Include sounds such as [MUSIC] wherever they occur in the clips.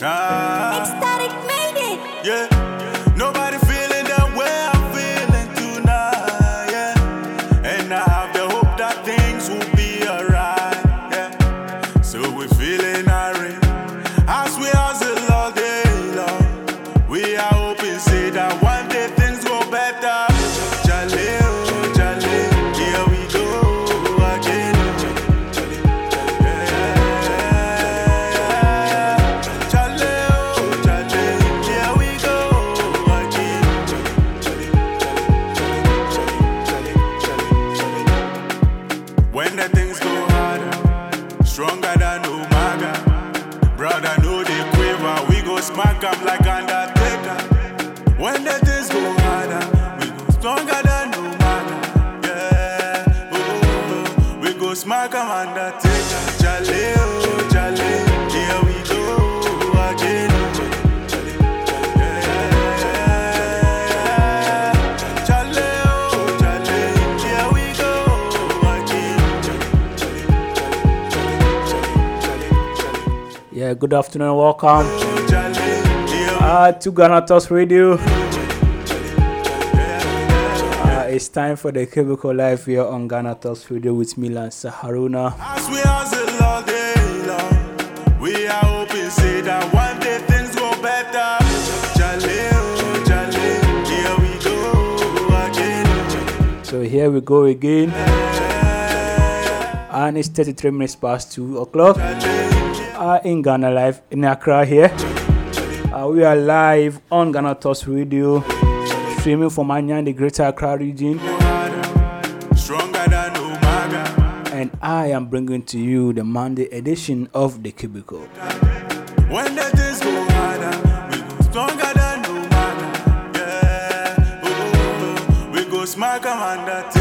Ah, Ecstatic made it. yeah. Good afternoon, welcome Jale, here we uh, to Ghana Talks Radio. Uh, it's time for the Cubicle Live here on Ghana Talks Radio with Milan Saharuna. As we hustle all day long, we are hoping, say that one day things go better. Jale, oh, jale, here we go again. So here we go again. And it's 33 minutes past 2 o'clock uh, in Ghana Live in Accra here. Uh, we are live on Ghana Talks Radio, streaming from in the Greater Accra region. Stronger than Umaga. And I am bringing to you the Monday edition of The Cubicle. When the things go harder, we go stronger than Umaga. Yeah, oh, we go smack 'em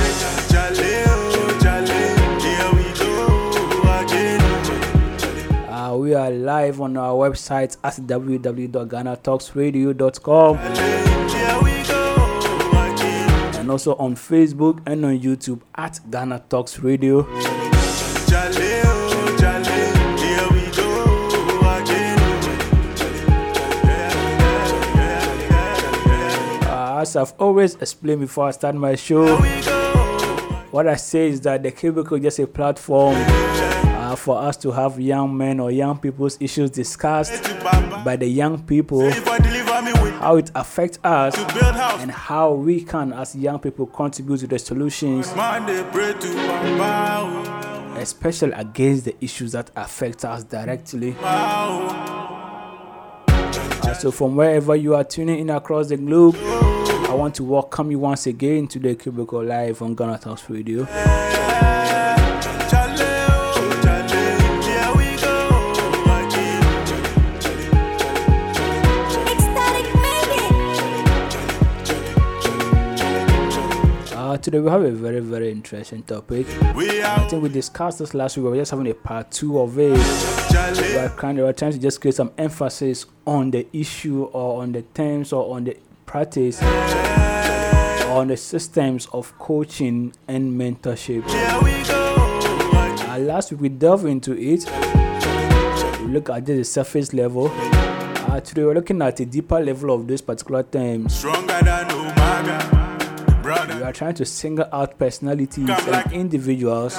are live on our website at www.ghanatalksradio.com and also on Facebook and on YouTube at Ghana Talks Radio. Uh, as I've always explained before I start my show, what I say is that the cubicle is just a platform for us to have young men or young people's issues discussed by the young people, If I deliver me with how it affects us, to build house, and how we can, as young people, contribute to the solutions, man, they pray to Baba. especially against the issues that affect us directly. Uh, so, from wherever you are tuning in across the globe, I want to welcome you once again to the Cubicle Live on Ghana Talks Radio. Uh, today, we have a very, very interesting topic. We I think we discussed this last week, we're just having a part two of it. We're kind of trying to just create some emphasis on the issue or on the terms or on the practice or on the systems of coaching and mentorship. here we go again. Uh, last week we delved into it. We look at just the surface level. Uh, today we're looking at a deeper level of those particular terms. Umaga, We are trying to single out personalities and individuals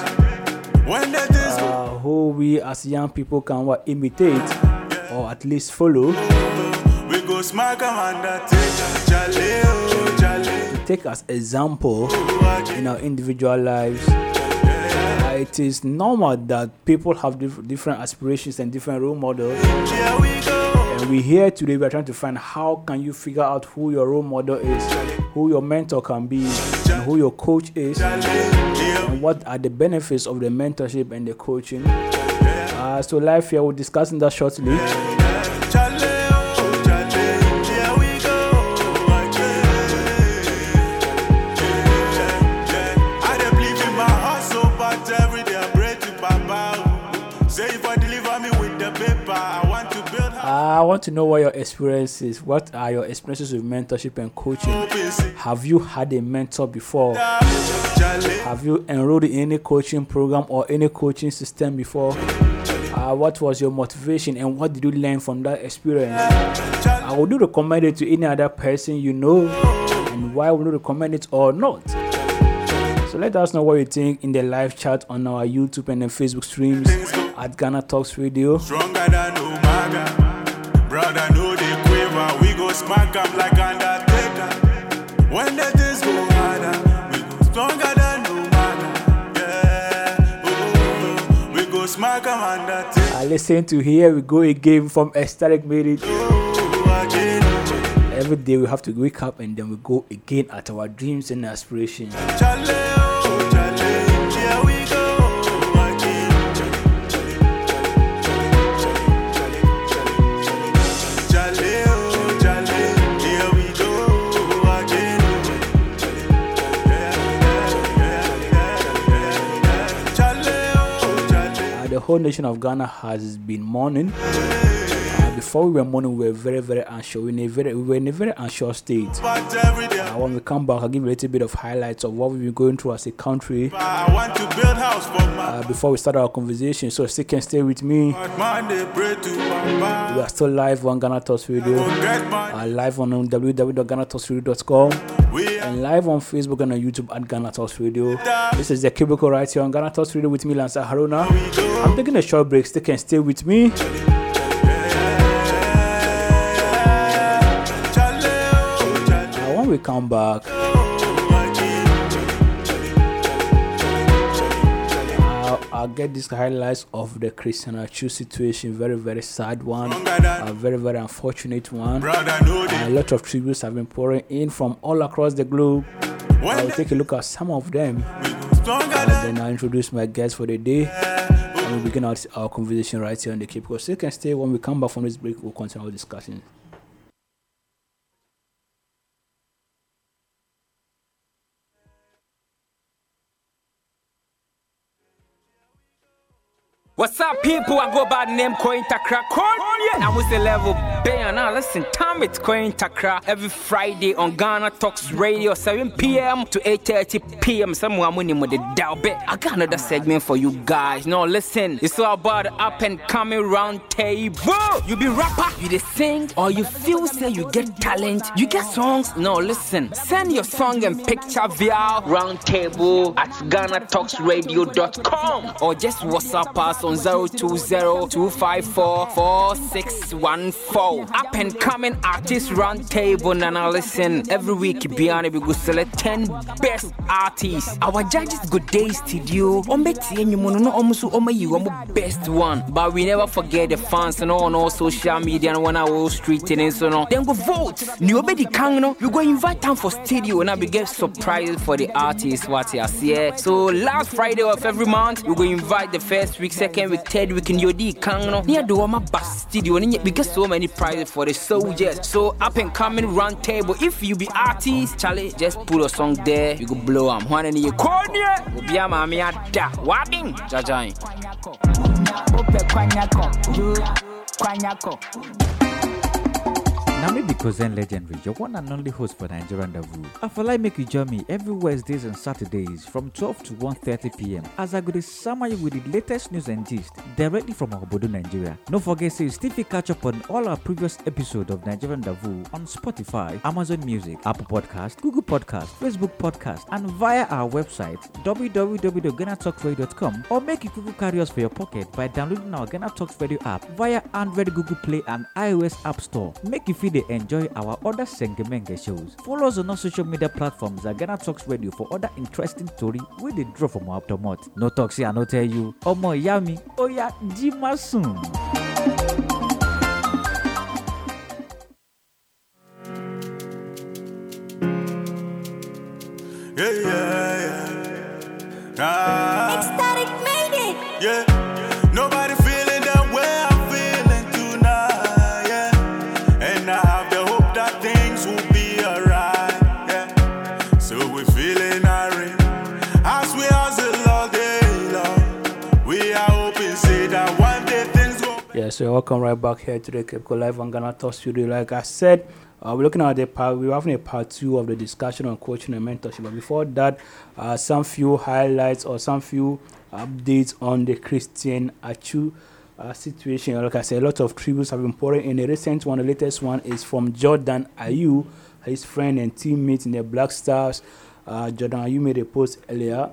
When the uh, who we as young people can what, imitate or at least follow. we go smack. Jale, oh, Take as example in our individual lives. Uh, it is normal that people have dif- different aspirations and different role models. We here today we are trying to find how can you figure out who your role model is, who your mentor can be, and who your coach is, and what are the benefits of the mentorship and the coaching. Uh, so live here we're discussing that shortly. I want to know what your experience is. What are your experiences with mentorship and coaching? Have you had a mentor before? Have you enrolled in any coaching program or any coaching system before? Uh, what was your motivation and what did you learn from that experience? Uh, would you recommend it to any other person you know? And why would you recommend it or not? So let us know what you think in the live chat on our YouTube and the Facebook streams at Ghana Talks Radio. Umaga. Brother, know the quiver. We go smack 'em like Undertaker. When the things go harder, we go stronger than Umaga. Yeah. Oh, we go smack 'em Undertaker. Uh, listen to Here We Go Again from Ecstatic It. Oh. Every day we have to wake up and then we go again at our dreams and aspirations. Chale, whole nation of Ghana has been mourning. Before we were mourning, we were very, very unsure. We, were in a very, we were in a very unsure state. But every day Uh, when we come back, I'll give you a little bit of highlights of what we've been going through as a country I want to build house for my uh, before we start our conversation. So still can stay with me. man. They pray to We are still live on Ghana Talks Radio, uh, live on www.ghanatalksradio.com, and live on Facebook and on YouTube at Ghana Talks Radio. This is the cubicle right here on Ghana Talks Radio with me, Lanza Haruna. I'm taking a short break. Still can stay with me. We come back, uh, I'll, I'll get these highlights of the Christian Atsu situation. Very, very sad one. A very, very unfortunate one. A lot of tributes have been pouring in from all across the globe. I'll take a look at some of them. And then I'll introduce my guest for the day. And we'll begin our, our conversation right here on the Cape Coast. So you can stay when we come back from this break, we'll continue our discussion. What's up, people? I go by the name Coin Takra. Coin, now what's the level? Bang, now listen, time it's Coin Takra every Friday on Ghana Talks Radio, 7 p.m. to 8:30 p.m. Somewhere I'm winning with the dial bit. I got another segment for you guys. Now listen, it's all about the up and coming round table. You be rapper, you the sing, or you feel say you get talent, you get songs. No, listen, send your song and picture via round table at GhanaTalksRadio.com or just WhatsApp us on 020-254-4614. Up and coming artist round table and now listen. Every week beyond we go select 10 best artists. Our judges go day studio. Ombeti enyumo no almost omo you best one. But we never forget the fans and all on all social media and on our whole street and so on. Then go vote. New kang no. We go invite them for studio and we get surprises for the artists what you see. Eh? So last Friday of every month we go invite the first week, second week, third week in your D kang no. Near do my bus studio and we get so many prizes for the soldiers. So up and coming round table. If you be artist, Charlie, just put a song there. You go blow am. One in your corner. Will be a mammy at that. Wabbing. Jajain. Eh. Kwanyako, kwanyako. Maybe Cousin Legendary, your one and only host for Nigerian Rendezvous. I feel like make you join me every Wednesdays and Saturdays from 12 to 1.30 p.m. as I go to summer with the latest news and gist directly from Obodo, Nigeria. Don't forget you still catch up on all our previous episodes of Nigerian Rendezvous on Spotify, Amazon Music, Apple Podcast, Google Podcast, Facebook Podcast, and via our website www.ghanatalkradio.com or make you Google carry us for your pocket by downloading our Ghana Radio app via Android, Google Play, and iOS App Store. Make you feel they enjoy our other Sengemenge shows. Follow us on our social media platforms at Ghana Talks Radio for other interesting story with the draw from our Optomot. No talk, see, I no tell you. Omo yami, oya, jima soon. Yeah, yeah, yeah. Ah, Ecstatic made it. yeah. Yeah, so welcome right back here to the Coast Live on Ghana Talk Studio. Like I said, uh, we're looking at the part, we're having a part two of the discussion on coaching and mentorship. But before that, uh, some few highlights or some few updates on the Christian Atsu uh, situation. Like I said, a lot of tributes have been pouring in. The recent one, the latest one, is from Jordan Ayew, his friend and teammate in the Black Stars. Uh, Jordan Ayew made a post earlier.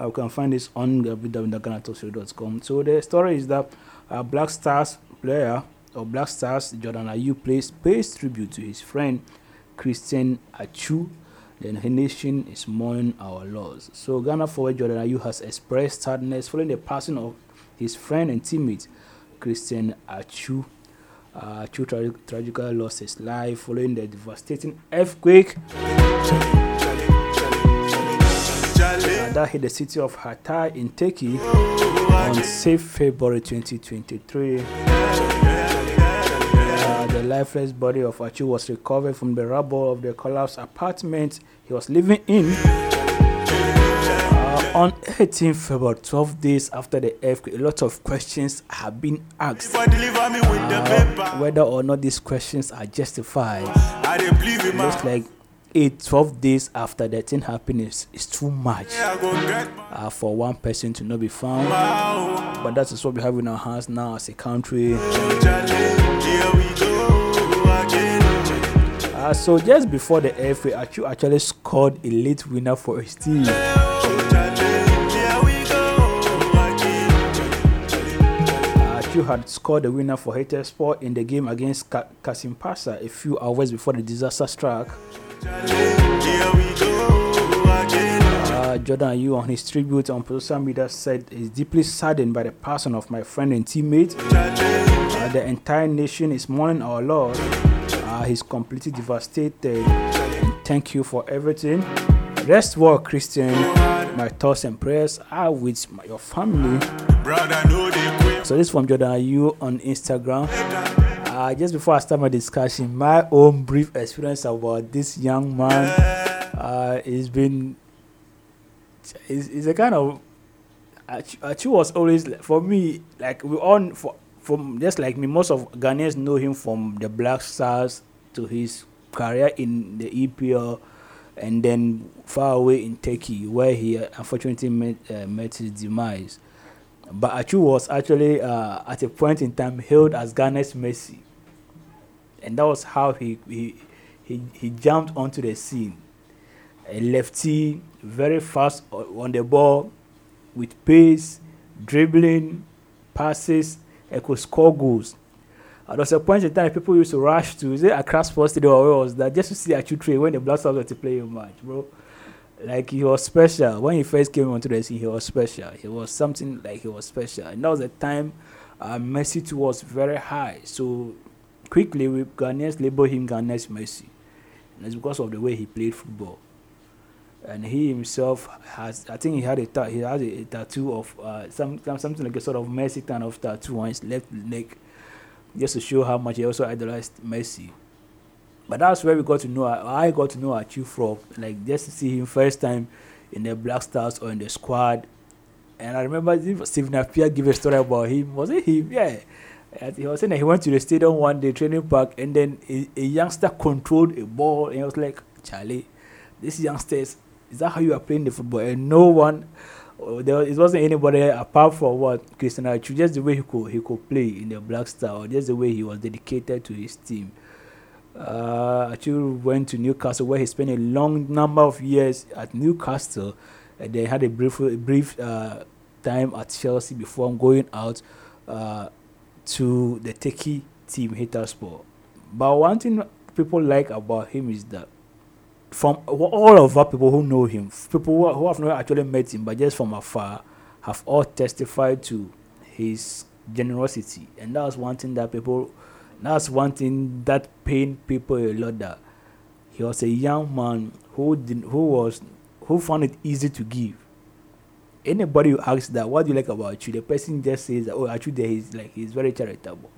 Uh, you can find this on www.ghanatalkshow.com. So the story is that uh, Black Stars player or Black Stars Jordan Ayew plays pays tribute to his friend Christian Atsu. Then the nation is mourning our loss. So Ghana forward Jordan Ayew has expressed sadness following the passing of his friend and teammate Christian Atsu. Uh, Atsu tra- tragically lost his life following the devastating earthquake that hit the city of Hatay in Turkey on 6 February 2023. Uh, the lifeless body of Atsu was recovered from the rubble of the collapsed apartment he was living in. Uh, on 18 February, 12 days after the earthquake, a lot of questions have been asked. If I deliver me with the Uh, whether or not these questions are justified. I dey believe in Looks like 8, 12 days after the thing happened is, is too much I go get uh, for one person to not be found. But that is what we have in our hands now as a country. challenge. Here we go again. Uh, so just before the earthquake, Atsu actually scored a late winner for his team. Challenge. Here we go again. Atsu had scored the winner for Hatayspor in the game against Ka- Kasimpasa a few hours before the disaster struck. Here we go again. Uh, Jordan Ayew on his tribute on social media said is deeply saddened by the passing of my friend and teammate. Uh, the entire nation is mourning our loss. Uh, he's completely devastated. And thank you for everything. Rest well, Christian. My thoughts and prayers are with my, your family. Brother, know they quit. So this is from Jordan Ayew on Instagram. Uh, just before I start my discussion, my own brief experience about this young man uh, has been is is a kind of Atsu was always for me like we all for from just like me most of Ghanaians know him from the Black Stars to his career in the EPL and then far away in Turkey where he unfortunately met, uh, met his demise. But Atsu was actually uh, at a point in time hailed as Ghana's Messi, and that was how he he he, he jumped onto the scene. A lefty, very fast on the ball, with pace, dribbling, passes, and could score goals. And there was a point in time people used to rush to is it Accra Sports or where was that just to see Atsu train when the Black Stars were to play a match, bro. Like he was special when he first came onto the scene. He was special. He was something like he was special, and that was the time uh, Messi too was very high. So quickly, we Ghanaians label him Ghana's Messi, and it's because of the way he played football. And he himself has, I think he had a ta- he has a, a tattoo of uh, some some- something like a sort of Messi kind of tattoo on his left leg, just to show how much he also idolized Messi. But that's where we got to know. I got to know Atsu from, like just to see him first time in the Black Stars or in the squad. And I remember Stephen Appiah gave a story about him. Was it him? Yeah. He was saying that he went to the stadium one day, training park, and then a, a youngster controlled a ball, and he was like, "Charlie, these youngsters, is that how you are playing the football?" And no one, there was, it wasn't anybody apart from what Christian Atsu, just the way he could he could play in the Black Star, or just the way he was dedicated to his team. Uh, Atsu went to Newcastle where he spent a long number of years at Newcastle and then had a brief a brief uh, time at Chelsea before going out uh, to the Turkey team Hatayspor. But one thing people like about him is that from all of our people who know him, people who, who have not actually met him but just from afar, have all testified to his generosity, and that's one thing that people that's one thing that pained people a lot that he was a young man who didn't, who was who found it easy to give anybody who asks that what do you like about you the person just says oh actually he's like he's very charitable.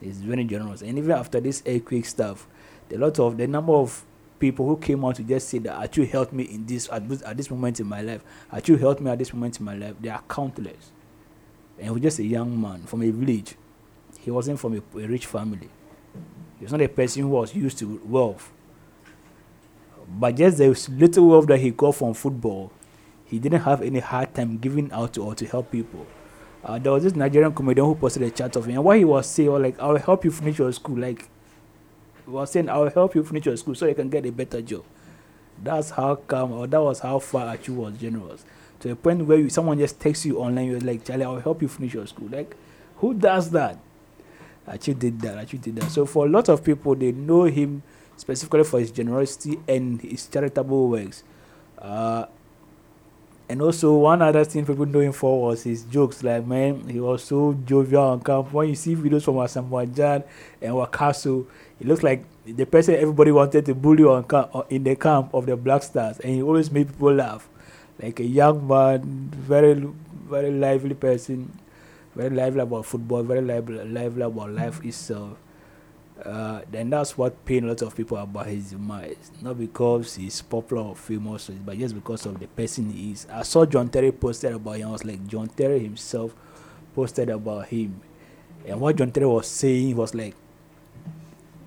He's very generous. And even after this earthquake stuff the lot of the number of people who came out to just say that actually helped me in this at this, at this moment in my life actually helped me at this moment in my life they are countless. And he was just a young man from a village. He wasn't from a, a rich family. He was not a person who was used to wealth. But just the little wealth that he got from football, he didn't have any hard time giving out to, or to help people. Uh, there was this Nigerian comedian who posted a chat of him, and what he was saying was like, "I will help you finish your school." Like, he was saying, "I will help you finish your school so you can get a better job." That's how come, or that was how far Atsu was generous to the point where you, someone just texts you online. You're like, "Charlie, I will help you finish your school." Like, who does that? Atsu did that. Atsu did that. So for a lot of people, they know him specifically for his generosity and his charitable works. Uh, and also one other thing people know him for was his jokes. Like man, he was so jovial on camp. When you see videos from Asamoah and Wakaso, it looks like the person everybody wanted to bully on camp, uh, in the camp of the Black Stars, and he always made people laugh. Like a young man, very very lively person, very lively about football, very lively, lively about life itself. Uh, then that's what pain a lot of people about his demise. Not because he's popular or famous, but just because of the person he is. I saw John Terry posted about him. I was like, John Terry himself posted about him. And what John Terry was saying was like,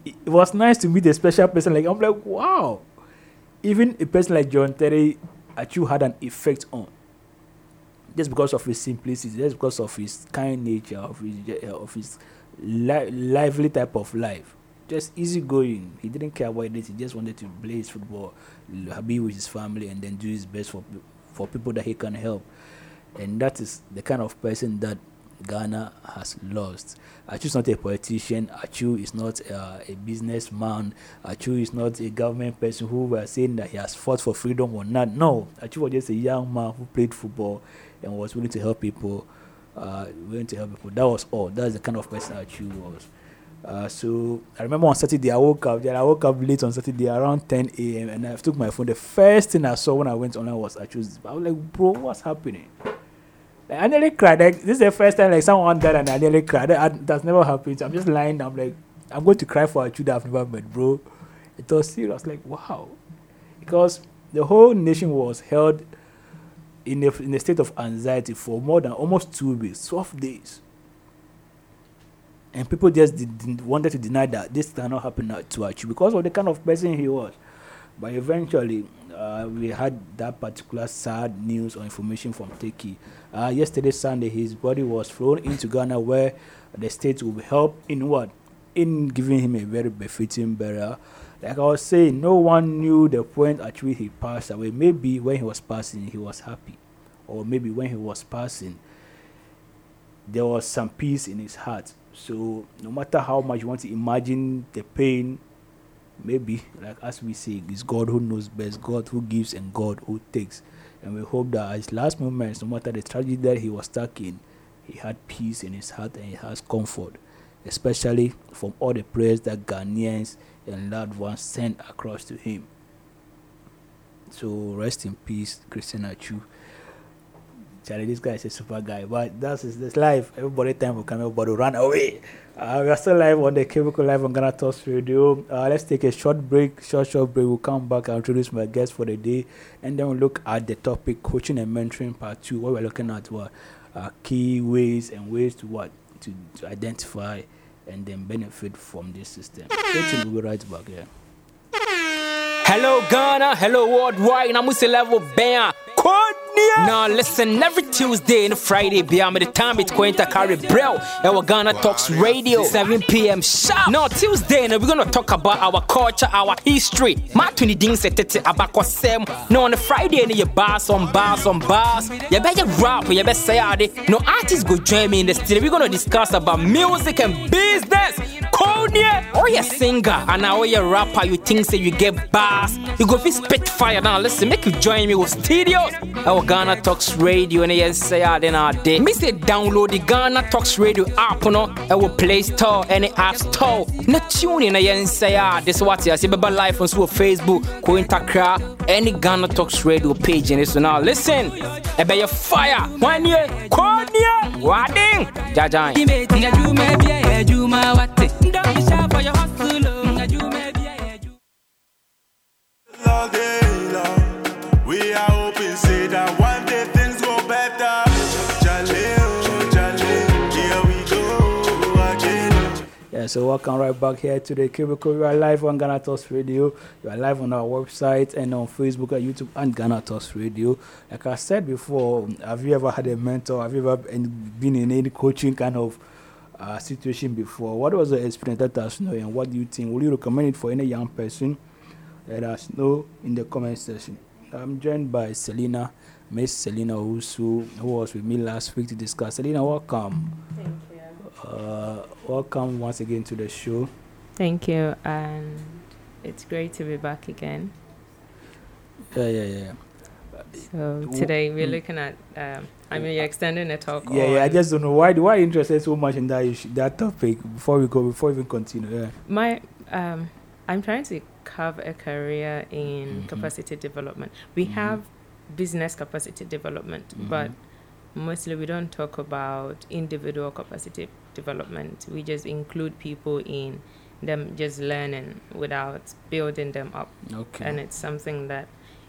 it was nice to meet a special person. Like, I'm like, wow. Even a person like John Terry actually had an effect on. Just because of his simplicity, just because of his kind nature, of his, of his li- lively type of life. Just easygoing. He didn't care about it. He just wanted to play his football, be with his family, and then do his best for for people that he can help. And that is the kind of person that Ghana has lost. Atsu is not a politician. Atsu is not uh, a businessman. Atsu is not a government person who were saying that he has fought for freedom or not. No, Atsu was just a young man who played football and was willing to help people uh, willing to help people. That was all. That's the kind of person that you was. Uh, so I remember on Saturday I woke up. Then I woke up late on Saturday around 10 a.m. and I took my phone. The first thing I saw when I went online was actually. I was like, bro, what's happening? Like, I nearly cried. Like, this is the first time like someone died and I nearly cried. That, that's never happened. So I'm just lying. I'm like, I'm going to cry for a child I've never met, bro. It was serious. Like, wow, because the whole nation was held in a, in a state of anxiety for more than almost two weeks, 12 days. And people just did, didn't wanted to deny that this cannot happen to Atsu because of the kind of person he was. But eventually, uh, we had that particular sad news or information from Turkey. Uh, yesterday, Sunday, his body was flown into Ghana, where the state will help in what? In giving him a very befitting burial. Like I was saying, no one knew the point at which he passed away. Maybe when he was passing, he was happy, or maybe when he was passing, there was some peace in his heart. So no matter how much you want to imagine the pain, maybe like as we say, it's God who knows best, God who gives and God who takes. And we hope that at his last moments, no matter the tragedy that he was stuck in, he had peace in his heart and he has comfort, especially from all the prayers that Ghanaians and loved ones sent across to him. So rest in peace, Christian Atsu. Charlie, this guy is a super guy, but that's his this life. Everybody time will come, everybody run away. Uh, we are still live on the Chemical Live on Ghana Talks Radio. Uh, let's take a short break, short, short break. We'll come back and introduce my guest for the day, and then we'll look at the topic coaching and mentoring part two, What we're looking at what uh, key ways and ways to what to, to identify and then benefit from this system. We'll be right back. Yeah. Hello Ghana, hello worldwide, I'm Level Bam. Now listen, every Tuesday and Friday, beyond the time it's going to carry bro. Our Ghana Talks Radio, 7 p.m. sharp. Now Tuesday, and we're gonna talk about our culture, our history. 20 things set it about Sem. No, on the Friday, and you bars on bars on bars. You better rap, you better say. No artists go join me in the studio. We're gonna discuss about music and business. Konya, or oh, you singer, and now you rapper, you think say you get bars. You go fit spit fire now. Listen, make you join me with studios. Our Ghana Talks Radio, out in our day. Me say download the Ghana Talks Radio app, no, our Play Store and App Store. No tune say ah, this is what you see. Baba live on so Facebook, Cointakra, any Ghana Talks Radio page, and this now. Listen, you fire. Jajan. all day long. We are that oh. Yes, so welcome right back here to the Cubicle. You are live on Ghana Radio. You are live on our website and on Facebook and YouTube and Ghana Radio. Like I said before, have you ever had a mentor? Have you ever been in any coaching kind of uh, situation before? What was the experience? Let us know and what do you think? Would you recommend it for any young person? Let us know in the comment section. I'm joined by Selena, Miss Selena Usu, who was with me last week to discuss. Selena, welcome. Thank you. Uh, welcome once again to the show. Thank you, and it's great to be back again. Yeah, yeah, yeah. So today we're looking at. Um, I mean, you're extending the talk. Yeah, yeah. I just don't know why. Why are you interested so much in that issue, that topic? Before we go, before we even continue. Yeah. my. Um, I'm trying to carve a career in Mhm. capacity development. We Mhm. have business capacity development, but Mhm. mostly we don't talk about individual capacity development. We just include people in them just learning without building them up. Okay. and it's something that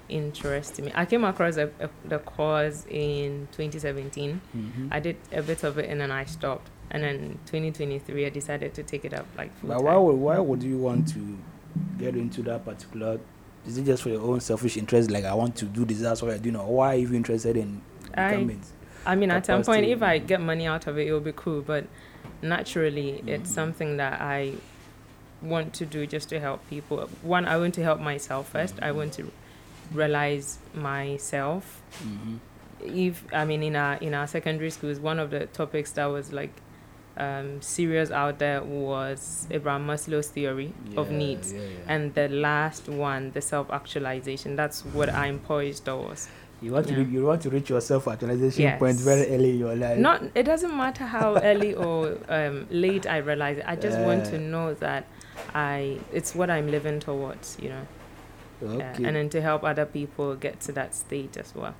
interests me. I came across a, a, the course in 2017. Mhm. I did a bit of it and then I stopped. And then 2023, I decided to take it up like full But why would why would you want to get into that particular? Is it just for your own selfish interest? Like I want to do this. That's what I do. Or why are you interested in I- I mean, at some point, if I get money out of it, it'll be cool. But naturally, it's Mm. something that I want to do just to help people. One, I want to help myself first. I want to realize myself Mhm. if I mean in our in our secondary schools, one of the topics that was like um, serious out there was Abraham Maslow's theory of needs, yeah, yeah. and the last one, the self actualization. That's what I'm poised towards. you want to yeah. re- you want to reach your self actualization Yes. point very early in your life. Not it doesn't matter how [LAUGHS] early or um, late I realize it. I just want to know that I it's what I'm living towards, you know, yeah, okay. and then to help other people get to that state as well.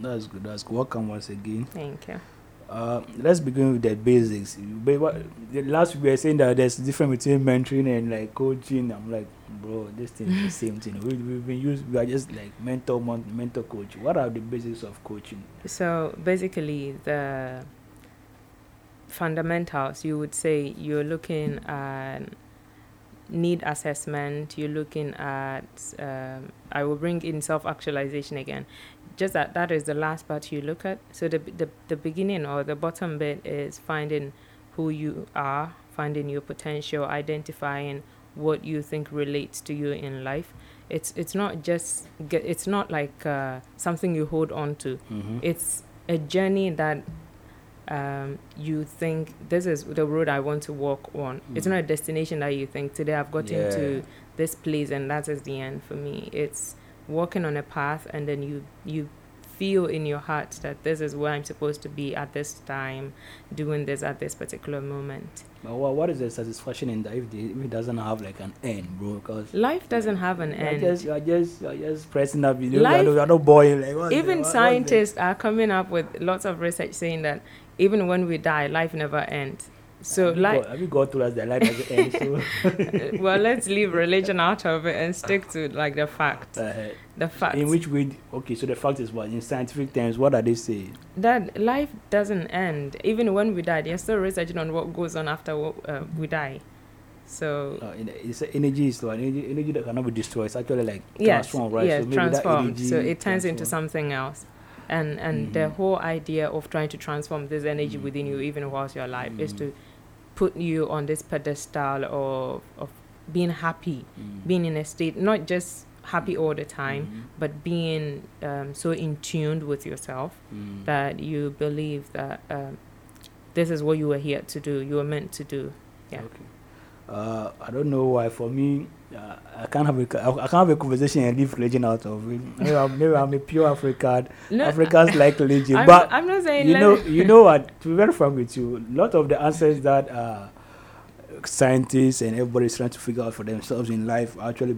that's good. That's good. Welcome once again. Thank you. Uh, let's begin with the basics. But what, the last we were saying that there's a difference between mentoring and like coaching. I'm like, bro, this thing is the same thing. We, we've been used. We are just like mentor, mentor, coach. What are the basics of coaching? So basically, the fundamentals you would say you're looking at need assessment, you're looking at, um, I will bring in self actualization again. Just that that is the last part you look at. So the, the, the beginning or the bottom bit is finding who you are, finding your potential, identifying what you think relates to you in life. It's it's not just it's not like uh, something you hold on to Mm-hmm. it's a journey that um, you think this is the road I want to walk on. It's Mm. not a destination that you think today I've gotten Yeah. to this place and that is the end for me. It's walking on a path and then you you feel in your heart that this is where I'm supposed to be at this time, doing this at this particular moment. But what, what is the satisfaction in that if, the, if it doesn't have like an end, bro? Because Life doesn't have an end. just you're just you're just pressing up. You know, Life- you're, not, boring. Like the- even what- scientists are coming up with lots of research saying that even when we die, life never ends. So, have you like, got, have you got to us that life doesn't end? So, [LAUGHS] well, let's leave religion out of it and stick to like the fact. uh, The fact in which way? Okay, so the fact is what in scientific terms, what are they saying? that life doesn't end. Even when we die, they're still researching on what goes on after uh, we die. So Uh, it's energy is like energy, energy that cannot be destroyed. It's actually like yes, transform, right? yes, so maybe that energy So it turns into something else. And and the Mhm. whole idea of trying to transform this energy within you, even whilst you're alive, is Mhm. to put you on this pedestal of of being happy, Mm. being in a state not just happy all the time, Mhm. but being um, so in tuned with yourself Mm. that you believe that um, this is what you were here to do, you were meant to do. yeah. Okay. Uh, I don't know why. For me, uh, I can't have a I can't have a conversation and leave religion out of it. Maybe I'm, maybe I'm a pure African. No, Africans like religion, I'm, but I'm not saying you know, you know what? To be very frank with you, a lot of the answers that uh, scientists and everybody is trying to figure out for themselves in life actually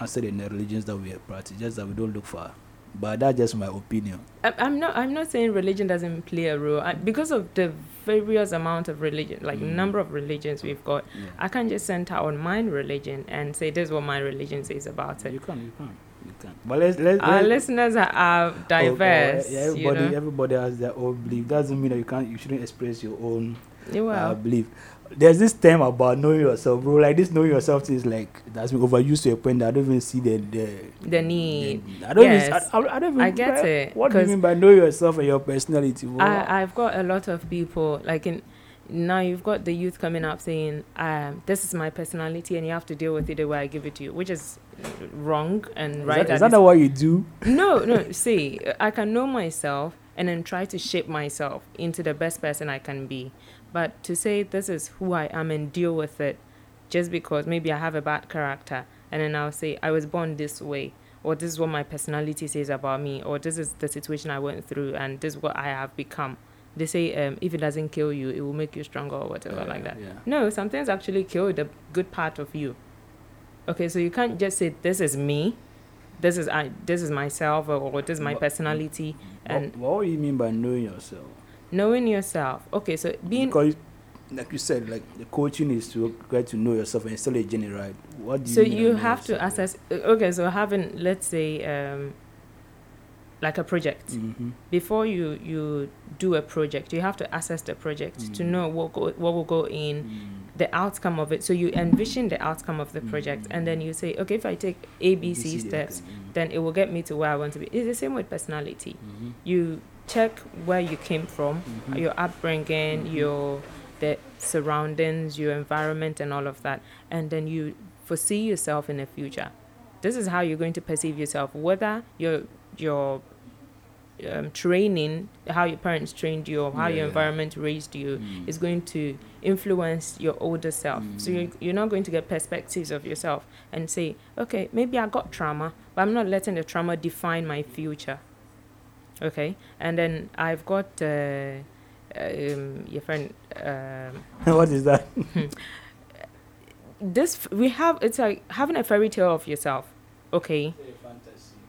answered in the religions that we practice. Just that we don't look far. But that's just my opinion. I- I'm not. I'm not saying religion doesn't play a role I, because of the various amount of religion, like Mm. number of religions we've got. Yeah. I can't just center on my religion and say this is what my religion says about it. You can, you can, you can. But let's let's. Our let's listeners are, are Oh, diverse. oh, yeah, you everybody, know? everybody has their own belief. Doesn't mean that you can't, you shouldn't express your own Yeah, well, I believe. There's this term about knowing yourself, bro. Like this knowing yourself is like that's been overused to a point that I don't even see the the. the need. I don't Yes. even. I, I, don't even. I get it, What do you mean by know yourself and your personality? bro? I, I've got a lot of people like in now you've got the youth coming up saying um, this is my personality and you have to deal with it the way I give it to you, which is wrong and is right. that, at is that not what you do? no, no. [LAUGHS] See, I can know myself and then try to shape myself into the best person I can be. But to say this is who I am and deal with it just because maybe I have a bad character and then I'll say I was born this way or this is what my personality says about me or this is the situation I went through and this is what I have become. They say um, if it doesn't kill you, it will make you stronger or whatever like that. Yeah. No, some things actually kill the good part of you. Okay, so you can't just say this is me, this is I, this is myself, or, or this is my personality, and what, what do you mean by knowing yourself? Knowing yourself. Okay, so being because, like you said, like the coaching is to get to know yourself and still a general. What do you so you have to yourself? assess. uh, Okay, so having let's say um, like a project. Mhm. Before you you do a project, you have to assess the project to Mm. know what go, what will go in, Mm. the outcome of it. So you envision the outcome of the project, and then you say, okay, if I take A, B, C You steps. Mm. then it will get me to where I want to be. It's the same with personality. Mhm. You check where you came from, Mhm. your upbringing, Mhm. your the surroundings, your environment, and all of that, and then you foresee yourself in the future. This is how you're going to perceive yourself, whether your your um, training, how your parents trained you, or how Yeah, your yeah. environment raised you, Mm. is going to influence your older self. So Mm. you're, you're not going to get perspectives of yourself and say, okay, maybe I got trauma, but I'm not letting the trauma define my future. Okay, and then I've got uh, um, your friend. Um, [LAUGHS] what is that? this f- we have it's like having a fairy tale of yourself. Okay,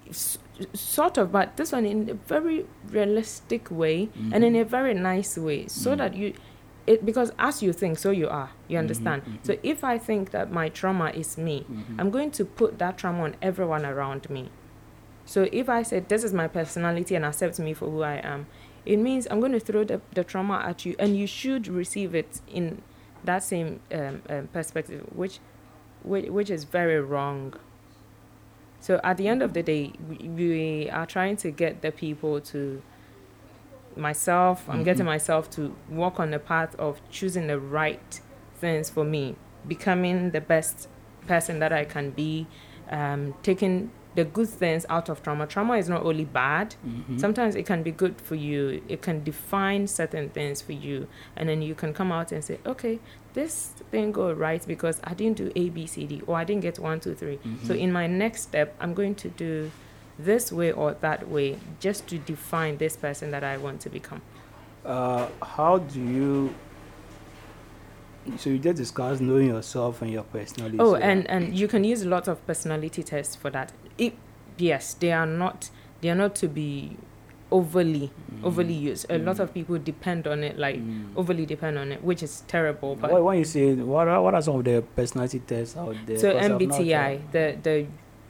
S- sort of, but this one in a very realistic way and in a very nice way, so Mm. that you. It, because as you think, so you are. You Mhm, understand? mhm. So if I think that my trauma is me, Mhm. I'm going to put that trauma on everyone around me. So if I said this is my personality and accept me for who I am, it means I'm going to throw the, the trauma at you and you should receive it in that same um, um, perspective, which, which which is very wrong. So at the end of the day, we, we are trying to get the people to myself. I'm getting Mhm. myself to walk on the path of choosing the right things for me, becoming the best person that I can be, um, taking the good things out of trauma. Trauma is not only bad. Mhm. Sometimes it can be good for you. It can define certain things for you, and then you can come out and say, "Okay, this thing go right because I didn't do A, B, C, D, or I didn't get one, two, three. So Mhm. in my next step, I'm going to do this way or that way, just to define this person that I want to become." Uh, how do you? So you just discuss knowing yourself and your personality. Oh, and and you can use a lot of personality tests for that. It, yes, they are not they are not to be overly overly used. A lot Mm. of people depend on it, like Mm. overly depend on it, which is terrible. But What, when you say what are, what are some of the personality tests out there? so 'Cause I've not MBTI, the the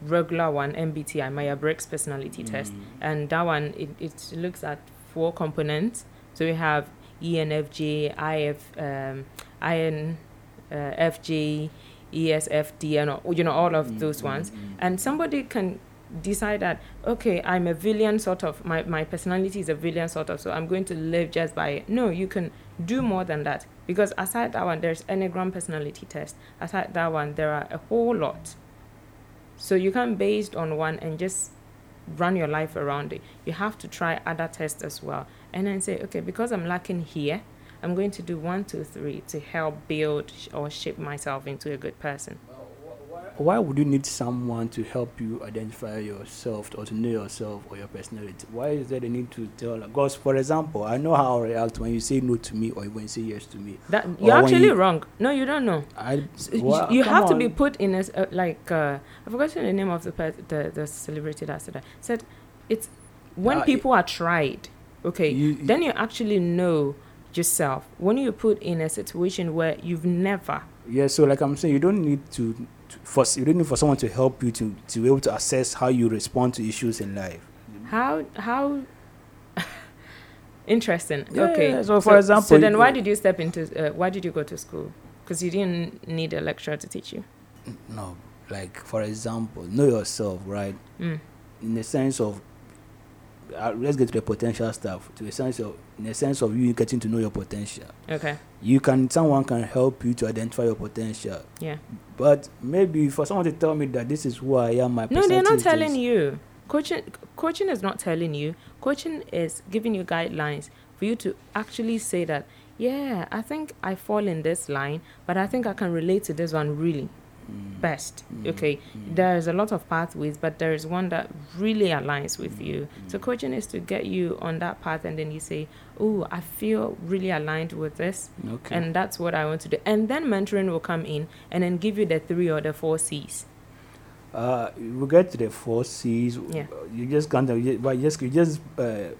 regular one, MBTI, Myers Briggs personality test, Mm. and that one it, it looks at four components. So we have ENFJ, IF, um, IN, uh, FJ, ESFD, and all- you know all of Mm, those mm, ones. mm. And somebody can decide that okay, I'm a villain sort of. My my personality is a villain sort of. So I'm going to live just by it. No, you can do more than that because aside that one, there's Enneagram personality test. Aside that one, there are a whole lot. So you can't based on one and just run your life around it. You have to try other tests as well. And then say, okay, because I'm lacking here, I'm going to do one, two, three to help build or shape myself into a good person. Why would you need someone to help you identify yourself or to know yourself or your personality? Why is there a need to tell? Because, for example, I know how I react when you say no to me or when you say yes to me. That you're actually you- wrong. No, you don't know. I Well, you have to be put in a uh, like uh, I've forgotten the name of the per- the the celebrity that said that said it's when Uh, people are tried. Okay, You- then you actually know yourself. When you put in a situation where you've never Yeah, so like I'm saying, you don't need to, to for you don't need for someone to help you to to be able to assess how you respond to issues in life. how how [LAUGHS] Interesting. Yeah, okay. so for example, so then why did you step into? Uh, why did you go to school? Because you didn't need a lecturer to teach you. no, like for example, know yourself, right? Mm. In the sense of, uh, let's get to the potential stuff. To a sense of, in the sense of you getting to know your potential. Okay. You can, someone can help you to identify your potential. Yeah. But maybe for someone to tell me that this is who I am, my No, they're not telling you. Coaching, coaching is not telling you. Coaching is giving you guidelines for you to actually say that, yeah, I think I fall in this line, but I think I can relate to this one really. Best. Mm-hmm. Okay, mm-hmm. there's a lot of pathways, but there is one that really aligns with mm-hmm. you. So coaching is to get you on that path, and then you say, "Oh, I feel really aligned with this, Okay. and that's what I want to do." And then mentoring will come in, and then give you the three or the four C's. Uh, we get to the four C's. Yeah. You just can't. You, but just you just uh,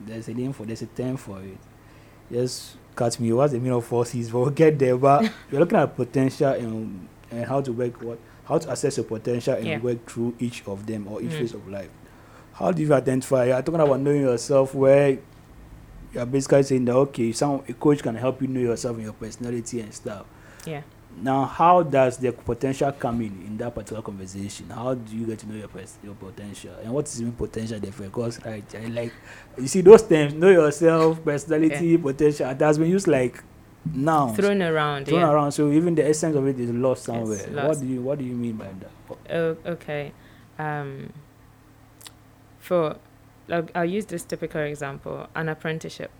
there's a name for there's a term for it. Just cut me. What's the meaning of four C's? But we'll get there. But [LAUGHS] you're looking at potential and and how to work what how to assess your potential and Yeah. work through each of them or each Mm. phase of life. How do you identify? You're talking about knowing yourself where you're basically saying that okay, some a coach can help you know yourself and your personality and stuff. Yeah. Now, how does the potential come in in that particular conversation? How do you get to know your pers- your potential and what is even potential there? Because right, like you see those terms: know yourself, personality, potential. It has been used like nouns Thrown around. thrown yeah. around. So even the essence of it is lost somewhere. It's What do you What do you mean by that? Oh, okay. Um, for, like, I'll use this typical example an apprenticeship.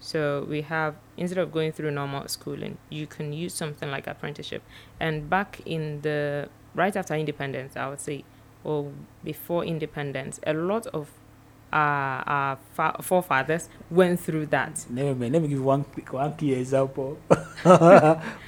So we have, instead of going through normal schooling, you can use something like apprenticeship. And back in the, right after independence, I would say, or before independence, a lot of our, our fa- forefathers went through that. Let me let me give one quick- one key example. [LAUGHS]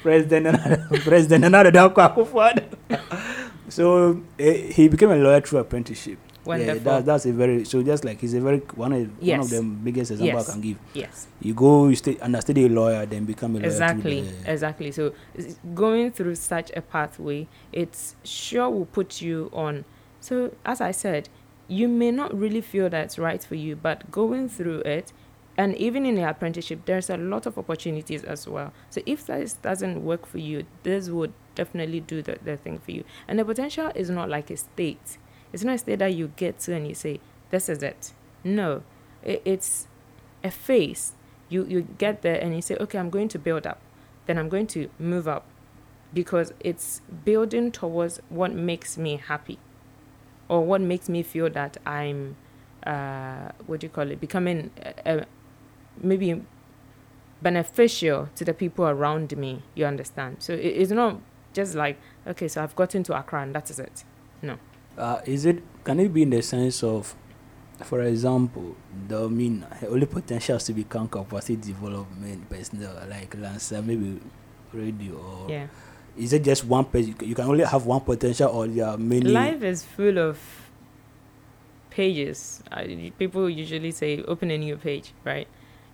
President [LAUGHS] President Nana Akufo-Addo. [LAUGHS] So eh, he became a lawyer through apprenticeship. Wonderful. Yeah, that, that's a very so just like he's a very one of one of the biggest example Yes. I can give. yes. You go, you stay understudy a lawyer, then become a lawyer. exactly the- exactly so going through such a pathway it's sure will put you on so as i said you may not really feel that's right for you but going through it and even in the apprenticeship there's a lot of opportunities as well. So if this doesn't work for you this would definitely do the, the thing for you. And the potential is not like a state. It's not a state that you get to and you say this is it. No. It, it's a phase. You you get there and you say okay i'm going to build up. Then i'm going to move up. Because it's building towards what makes me happy or what makes me feel that i'm uh what do you call it becoming uh, uh, maybe beneficial to the people around me you understand? So it, it's not just like okay so i've gotten to accra and that is it. No. Uh, is it can it be in the sense of, for example, the I mean only potential to become capacity development personnel like Lancer, maybe radio or yeah is it just one page? You can only have one potential or there are many. Life is full of pages. Uh, people usually say open a new page, right?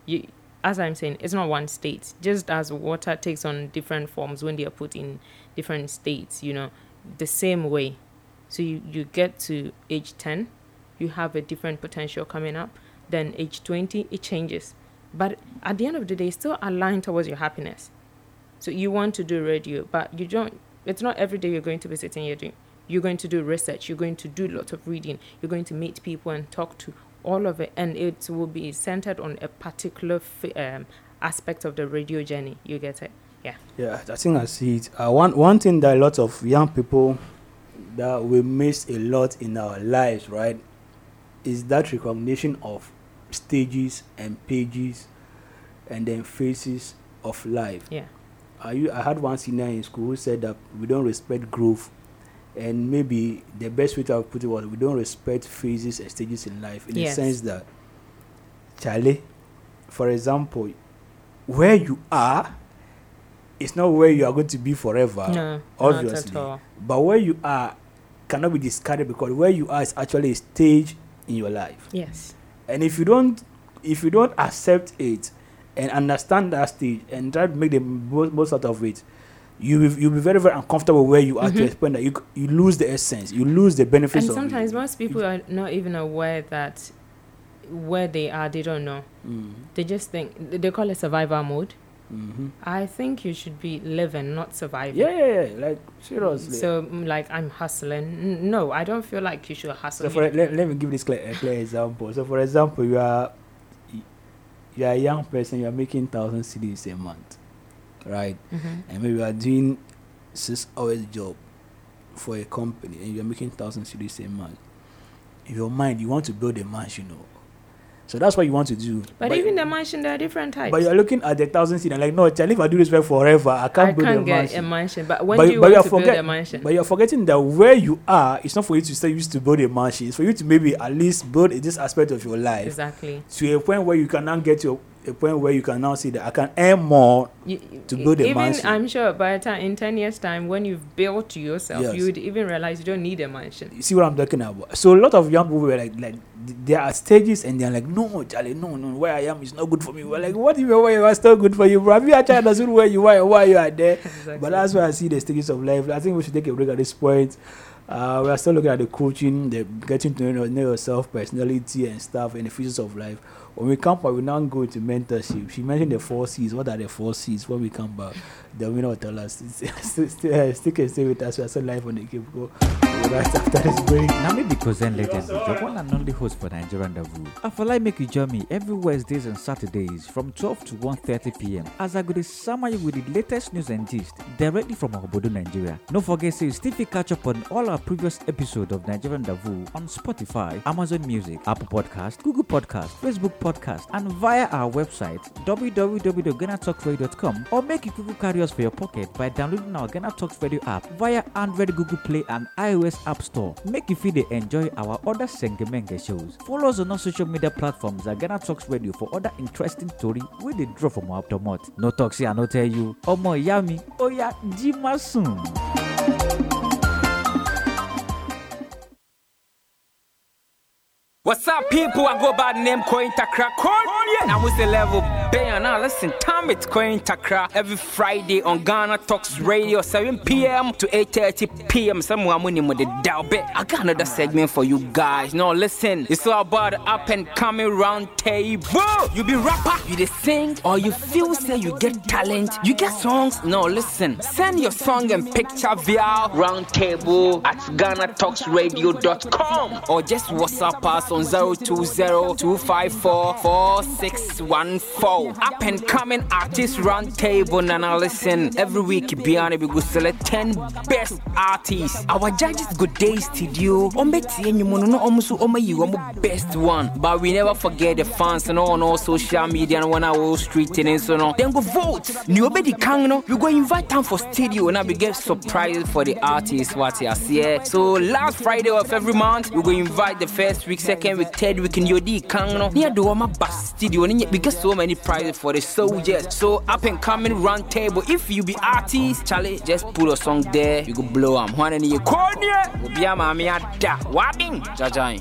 You, as I'm saying, it's not one state. Just as water takes on different forms when they are put in different states, you know, the same way. So you, you get to age 10, you have a different potential coming up. Then age 20, it changes. But at the end of the day, still aligned towards your happiness. So you want to do radio, but you don't. It's not every day you're going to be sitting here doing. You're going to do research. You're going to do lots of reading. You're going to meet people and talk to all of it, and it will be centered on a particular f- um, aspect of the radio journey. You get it? Yeah. Yeah, I think I see it. Uh, one one thing that a lot of young people that we miss a lot in our lives, right, is that recognition of stages and pages, and then phases of life. Yeah. I, I had one senior in school who said that we don't respect growth, and maybe the best way to put it was we don't respect phases and stages in life in Yes. the sense that, Charlie, for example, where you are, it's not where you are going to be forever. no, not obviously. at all. But where you are cannot be discarded because where you are is actually a stage in your life. Yes. And if you don't, if you don't accept it and understand that stage and try to make the most, most out of it, you will you'll be very very uncomfortable where you are to Mhm. a point that you you lose the essence, you lose the benefits And sometimes it. most people are not even aware that where they are, they don't know. Mm. They just think they call it survival mode. Mm-hmm. I think you should be living, not surviving. Yeah, yeah, yeah. Like seriously. So, mm, like, I'm hustling. No, I don't feel like you should hustle. So for let, let me give this clear, clear example. So for example, you are you are a young person, you are making thousand cedis a month, right? Mhm. And maybe you are doing six hours job for a company, and you are making thousand cedis a month. In your mind, you want to build a mansion, you know. So that's what you want to do. But, even the mansion, there are different types. but you are looking at the thousand CD and like, no, Charlie, if I do this work forever, I can't I build can't a get mansion. a mansion. But when But- do you but want to build forget- a mansion? But you're forgetting that where you are, it's not for you to stay used to build a mansion. It's for you to maybe at least build this aspect of your life exactly. to a point where you can now get to a, point where you can now see that I can earn more. You, To build a even mansion. I'm sure by the time in ten years time, when you've built yourself, Yes. you would even realize you don't need a mansion. You see what I'm talking about? So a lot of young people were like, like th- they are stages and they're like, no, Charlie, no, no, where I am is not good for me. We're like, what if where you are still good for you, bro? Have you actually understood where you are and why you are there? [LAUGHS] Exactly. But that's why I see the stages of life. I think we should take a break at this point. Uh, we are still looking at the coaching, the getting to know, know yourself, personality, and stuff, and the features of life. When we come back, we now go into mentorship. She mentioned the four C's. What are the four C's? When we come back, the winner will tell us. [LAUGHS] Stick and stay with us. We are still live on the Cape Go. Right after this break. Now maybe Cousin Legend, the one and only host for Nigerian Rendezvous. Like make you join me every Wednesdays and Saturdays from 12 to 1.30 p.m. as I go to summer with the latest news and gist directly from Obodo, Nigeria. Don't forget to you still catch up on all our previous episodes of Nigerian Rendezvous on Spotify, Amazon Music, Apple Podcast, Google Podcast, Facebook Podcast, and via our website www.ghanatalkradio.com or make you Google carry for your pocket by downloading our Ghana Talks Radio app via Android, Google Play, and iOS App Store. Make you feel they enjoy our other Sengemenge shows. Follow us on our social media platforms at Ghana Talks Radio for other interesting story where they draw from our tomot. No talks here, no tell you. Omo yami, oya jima soon. What's up, people? I go by the name Coin Takra. Coin, now what's the level? Bam, now listen, time it's Coin Takra every Friday on Ghana Talks Radio, 7 p.m. to 8:30 p.m. Somewhere money with the dial bet. I got another segment for you guys. Now listen, it's all about the up and coming round table. You be rapper, you the sing, or you feel say you get talent, you get songs. No, listen, send your song and picture via round table at GhanaTalksRadio.com or just WhatsApp us on 020-254-4614. Up and coming artist round table and now listen. Every week Biana we go select 10 best artists. Our judges go day studio. Ombeti enyumono no omusu omayi omo best one. But we never forget the fans and on all social media and on our street and so on. Then go vote. Ni obedi kang no. We go invite them for studio and we get surprises for the artists what you see. Eh? So last Friday of every month we go invite the first week, second week, third week in Yodi Kang no. Near do my bus studio and we get so many prizes for the soldiers. So up and coming round table. If you be artist, Charlie, just put a song there. You go blow am. One in your corner. Obi ama mi ada. Wabbing. Jajain.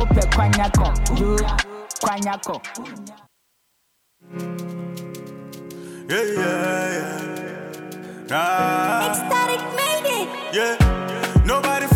Ope kwanyako. Yo. Kwanyako. Yeah, yeah, yeah. Nah, Ecstatic made it. yeah. Nobody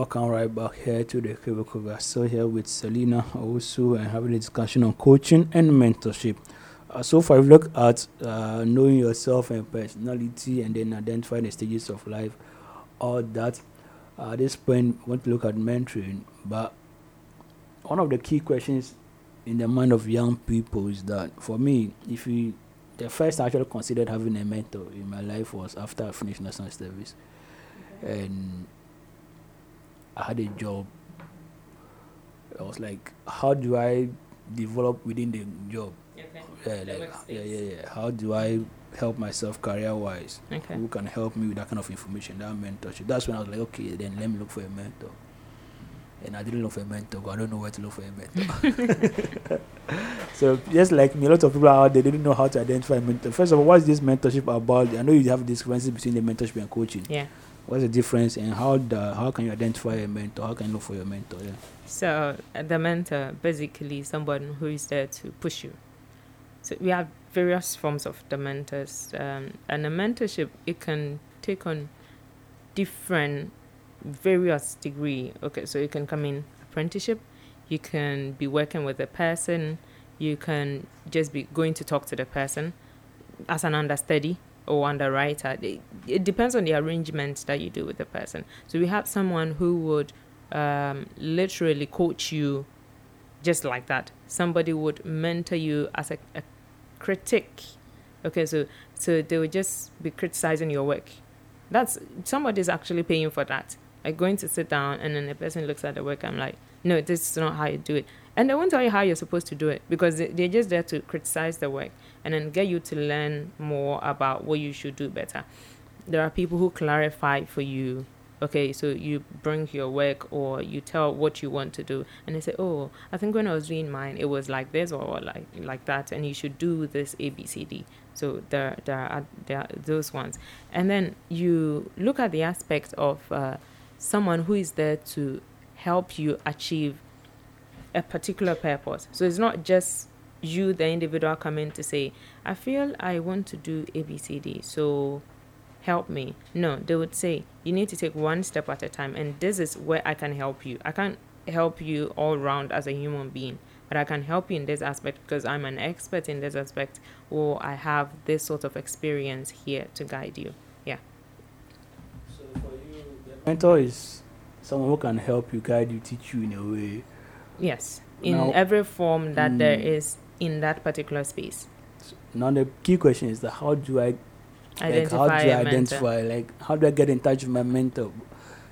welcome right back here to the Cable We are still here with Selena also and having a discussion on coaching and mentorship. Uh, so far, we've looked at uh, knowing yourself and personality and then identifying the stages of life, all that. Uh, at this point, we want to look at mentoring. But one of the key questions in the mind of young people is that for me, if you the first I actually considered having a mentor in my life was after I finished national service. And I had a job. I was like, how do I develop within the job? Yeah, like, yeah, yeah, yeah. How do I help myself career wise? Okay. Who can help me with that kind of information, that mentorship? That's when I was like, okay, then let me look for a mentor. And I didn't look for a mentor, but I don't know where to look for a mentor. [LAUGHS] So just like me, a lot of people out there they don't know how to identify a mentor. First of all, what's this mentorship about? I know you have differences between the mentorship and coaching. Yeah. What's the difference and how the how can you identify a mentor? How can you look for your mentor? Yeah. So uh, the mentor, basically, someone who is there to push you. So we have various forms of the mentors, um, and the mentorship it can take on different, various degree. Okay, so you can come in apprenticeship, you can be working with a person, you can just be going to talk to the person as an understudy or underwriter. It, it depends on the arrangements that you do with the person. So we have someone who would um, literally coach you just like that. Somebody would mentor you as a, a critic. Okay, so so they would just be criticizing your work. That's somebody's actually paying for that. Like going to sit down and then the person looks at the work. I'm like, no, this is not how you do it. And they won't tell you how you're supposed to do it because they- they're just there to criticize the work and then get you to learn more about what you should do better. There are people who clarify for you. Okay, so you bring your work or you tell what you want to do, and they say, "Oh, I think when I was doing mine, it was like this or like like that, and you should do this A, B, C, D." So there, there are there are those ones, and then you look at the aspect of uh, someone who is there to help you achieve a particular purpose. So it's not just you, the individual, coming to say, I feel I want to do ABCD, so help me. No, they would say, you need to take one step at a time, and this is where I can help you. I can't help you all round as a human being, but I can help you in this aspect because I'm an expert in this aspect, or I have this sort of experience here to guide you. Yeah. So for you, the mentor is someone who can help you, guide you, teach you in a way. Yes. In Now- every form that there Mm. is in that particular space. Now the key question is that how do I like Identify how do I a mentor. like how do I get in touch with my mentor?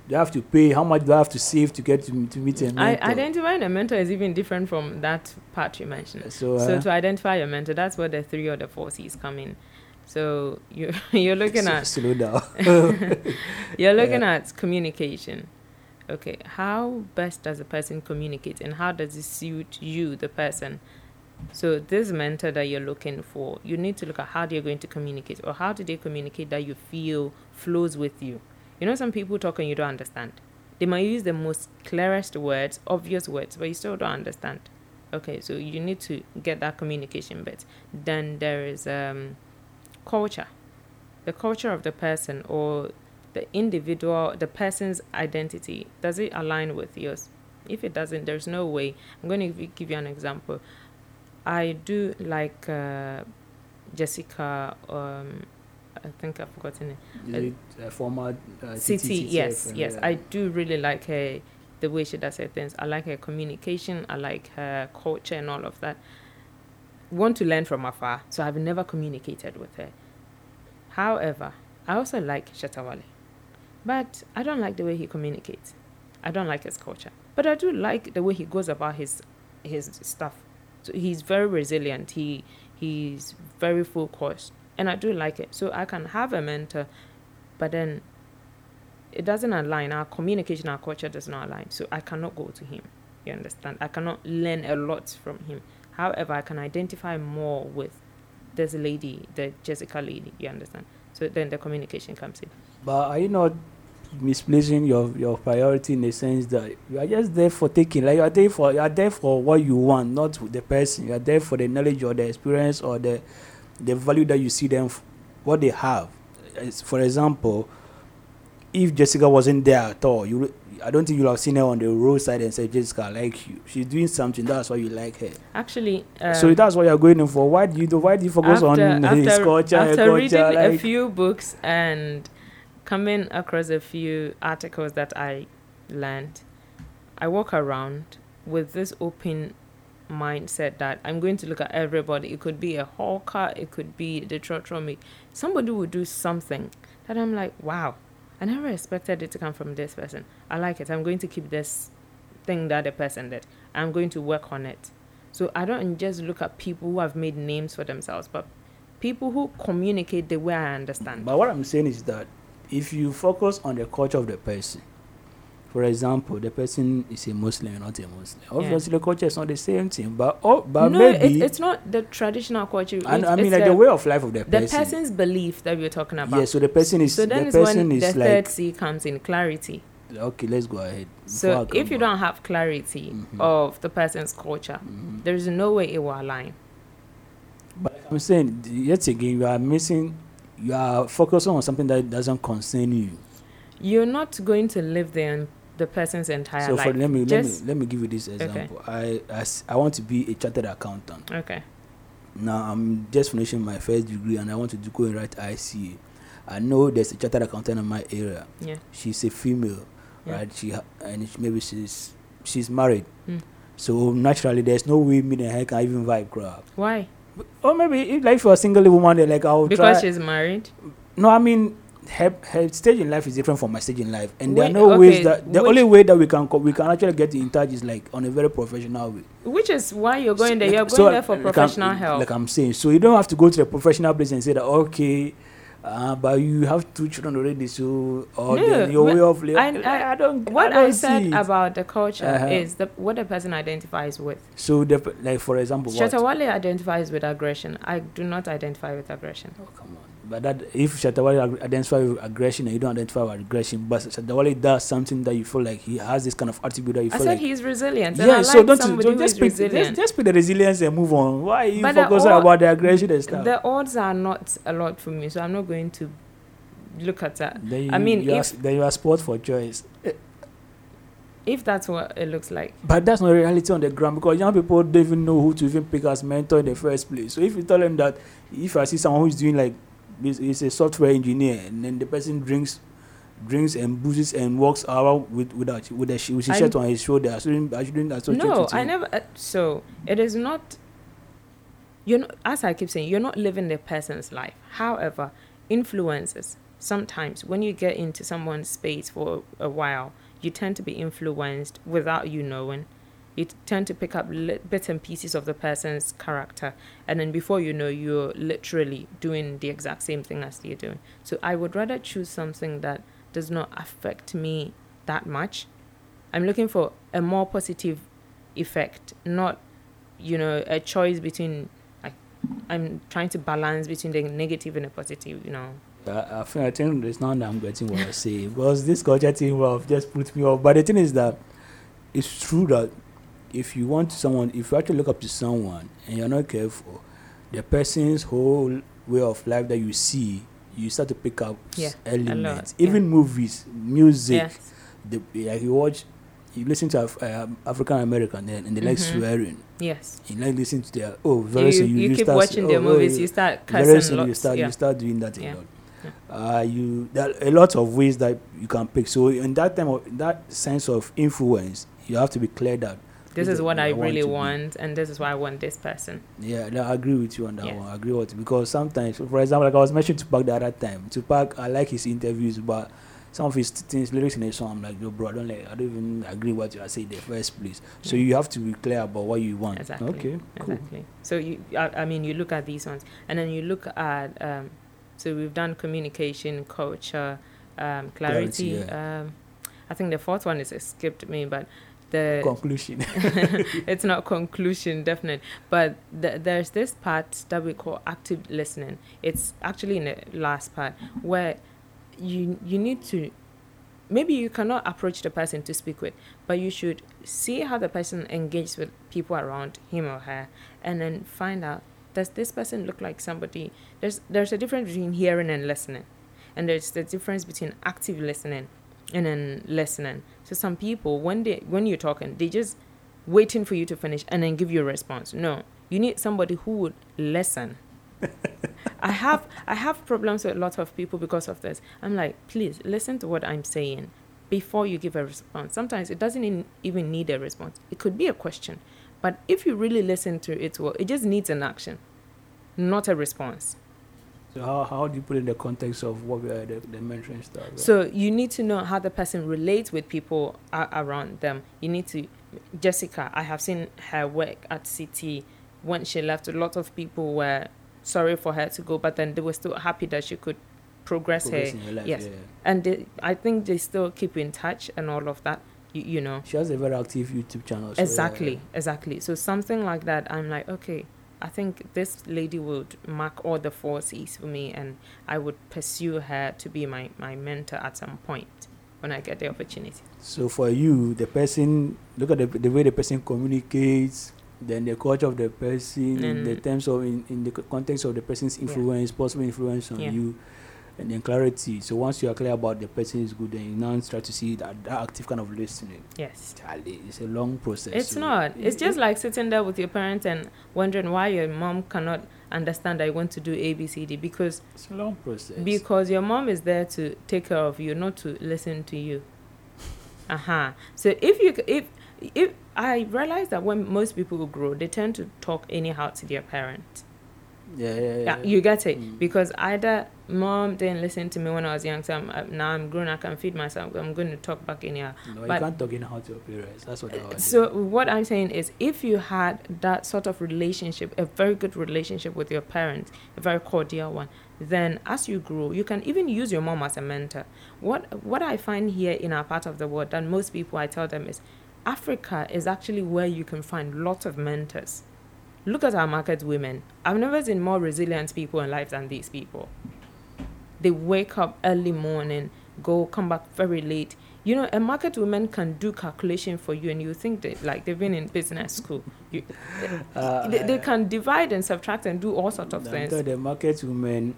Do I have to pay? How much do I have to save to get to, to meet a mentor? identifying a mentor is even different from that part you mentioned. so, uh, So to identify your mentor, that's where the three or the four C's come in. So you [LAUGHS] you're looking s- at slow down. [LAUGHS] [LAUGHS] you're looking at communication. Okay, how best does a person communicate, and how does it suit you, the person? So this mentor that you're looking for, you need to look at how they're going to communicate, or how do they communicate that you feel flows with you. You know, some people talk and you don't understand. They might use the most clearest words, obvious words, but you still don't understand. Okay, so you need to get that communication bit. Then there is um, culture, the culture of the person or the individual, the person's identity. Does it align with yours? If it doesn't, there's no way. I'm going to give you an example. I do like uh, Jessica. Um, I think I've forgotten it. A former uh, Citi, yes, yes. uh, I do really like her, the way she does her things. I like her communication. I like her culture and all of that. Want to learn from afar, so I've never communicated with her. However, I also like Shatta Wale, but I don't like the way he communicates. I don't like his culture, but I do like the way he goes about his his stuff. So he's very resilient. He he's very focused, and I do like it. So I can have a mentor, but then it doesn't align. Our communication, our culture does not align. So I cannot go to him. You understand? I cannot learn a lot from him. However, I can identify more with this lady, the Jessica lady. You understand? So then the communication comes in. But are you not misplacing your your priority in the sense that you are just there for taking like you are there for you are there for what you want not with the person. You are there for the knowledge or the experience or the the value that you see them f- what they have. As- for example if jessica wasn't there at all you i don't think you'll have seen her on the roadside and said jessica I like you. She's doing something that's why you like her. Actually, um, so that's what you're going in for. Why do you do why do you focus on [LAUGHS] his culture after culture reading a few books and coming across a few articles that I learned, I walk around with this open mindset that I'm going to look at everybody. It could be a hawker, it could be the trotromic. Somebody will do something that I'm like, wow, I never expected it to come from this person. I like it. I'm going to keep this thing that the person did. I'm going to work on it. So I don't just look at people who have made names for themselves, but people who communicate the way I understand. But what I'm saying is that if you focus on the culture of the person, for example, the person is a Muslim or not a Muslim. Obviously, the culture is not the same thing, but oh, but no, maybe it, it's not the traditional culture. and I mean like the, the way of life of the the person. The person's belief that we're talking about. yeah, so the person is so then the person is the like third C comes in clarity. okay. Let's go ahead. So if you back. don't have clarity Mhm. of the person's culture, Mhm. there is no way it will align. But I'm saying yet again, you are missing. You are focusing on something that doesn't concern you. You're not going to live there the person's entire life. so life. for let me let me let me give you this example. I as I want to be a chartered accountant. Okay. Now I'm just finishing my first degree and I want to do, go and write ICA. I know there's a chartered accountant in my area. Yeah. She's a female, Yeah. right? She ha- and she- maybe she's she's married. Mm. So naturally, there's no way me and her can even vibe crap. Why? Or maybe if like for a single woman, they're like I'll Because try. she's married. No, I mean her, her stage in life is different from my stage in life, and there are no okay, ways that the only way that we can co- we can actually get in touch is like on a very professional way. Which is why you're going So, there. You're going so, there for like I'm- professional help. Like I'm saying, so you don't have to go to the professional place and say that okay, uh, but you have two children already, so or No, your way of living. I- I- I, don't. what I, I, don't said see about the culture Uh-huh. is the, what the person identifies with. so the, like for example? Shatta Wale identifies with aggression. I do not identify with aggression. Oh, come on. But that if Shatta Wale ag- identifies with aggression and you don't identify with aggression, but Shatta Wale does something that you feel like he has this kind of attribute that you I feel said like. he's resilient. and yeah, I so don't, somebody don't just pick, just, resilient. just pick the resilience and move on. Why are you But the focusing about the aggression and stuff? the odds are not a lot for me, so I'm not going to look at that. then you, I mean, you are, if- then you are sport for choice. Eh, if that's what it looks like. But that's not reality on the ground because young people don't even know who to even pick as mentor in the first place. So if you tell them that if I see someone who's doing like is, is a software engineer and then the person drinks drinks and boozes and walks around with without with a sh- with his shirt on his shoulder, I shouldn't I shouldn't associate No, I never. Uh, so it is not. You're not, as I keep saying, you're not living the person's life. However, influences sometimes when you get into someone's space for a while, you tend to be influenced without you knowing. You tend to pick up li- bits and pieces of the person's character, and then before you know, you're literally doing the exact same thing as they're doing. So I would rather choose something that does not affect me that much. I'm looking for a more positive effect, not, you know, a choice between. Like, I'm trying to balance between the negative and the positive. You know. I, I, think, I think there's now that I'm getting what I say because this culture thing will just put me off. But the thing is that it's true that if you want someone, if you actually look up to someone and you're not careful, the person's whole way of life that you see, you start to pick up Yeah, elements. lot, yeah. Even movies, music, Yes. the, like you watch, you listen to Af- um, African American and, and they like Mhm. swearing. Yes. You like listening to their oh very You, soon you, you, you keep start watching their oh, movies, oh, you start soon lots. you start yeah. you start doing that a lot. Uh, you there are a lot of ways that you can pick. So in that time of that sense of influence, you have to be clear that this is what I really be. want, and this is why I want this person. Yeah, no, I agree with you on that Yeah. one. I agree with you because sometimes, for example, like I was mentioning Tupac the other time. Tupac, I like his interviews, but some of his things, lyrics in a song, I'm like, yo, bro, I don't like, I don't even agree what you are saying in the first place. So you have to be clear about what you want. Exactly. Okay, cool. Exactly. So you, I, I mean, you look at these ones, and then you look at. Um, so we've done communication, culture, um, clarity. Clarity, um, I think the fourth one is escaped me, but the Conclusion. [LAUGHS] it's not conclusion definite. But th- there's this part that we call active listening. It's actually in the last part where you you need to maybe you cannot approach the person to speak with but you should see how the person engages with people around him or her and then find out does this person look like somebody there's there's a difference between hearing and listening. And there's the difference between active listening and then listening. So some people when they when you're talking they just waiting for you to finish and then give you a response. No you need somebody who would listen. [LAUGHS] I have i have problems with a lot of people because of this. I'm like please listen to what i'm saying before you give a response. Sometimes it doesn't in- even need a response. It could be a question but if you really listen to it well it just needs an action not a response So how, how do you put it in the context of what we are the, the mentoring stuff? right? So you need to know how the person relates with people a- around them. You need to, Jessica. I have seen her work at CT. When she left, a lot of people were sorry for her to go, but then they were still happy that she could progress, progress her. your life. yes. Yeah. And they, I think they still keep in touch and all of that. You, you know. She has a very active YouTube channel. so, yeah, Exactly, exactly. So something like that, I'm like, okay, I think this lady would mark all the four C's for me, and I would pursue her to be my my mentor at some point when I get the opportunity. So for you, the person look at the, the way the person communicates, then the culture of the person, in the terms of in, in the context of the person's Yeah. influence, possible influence on Yeah. you, and then clarity. So once you are clear about the person is good, then you now start to see that, that active kind of listening. Yes. It's a long process. It's so not. It's it- just it- like sitting there with your parents and wondering why your mom cannot understand that you want to do A, B, C, D because it's a long process. because your mom is there to take care of you, not to listen to you. [LAUGHS] Uh huh. So if you if if I realize that when most people grow, they tend to talk anyhow to their parent. Yeah, yeah, yeah. Yeah, you get it Mm. because either mom didn't listen to me when I was young, so I'm, uh, now I'm grown, I can feed myself. I'm going to talk back anyhow. no, you but- can't talk in how to your parents. That's what I was So what I'm saying is, if you had that sort of relationship, a very good relationship with your parents, a very cordial one, then as you grow, you can even use your mom as a mentor. What what I find here in our part of the world that most people I tell them is, Africa is actually where you can find lots of mentors. Look at our market women. I've never seen more resilient people in life than these people. They wake up early morning, go come back very late. You know, a market woman can do calculation for you, and you think that like they've been in business school. You, [LAUGHS] Uh, they, they can divide and subtract and do all sorts of things. the market women,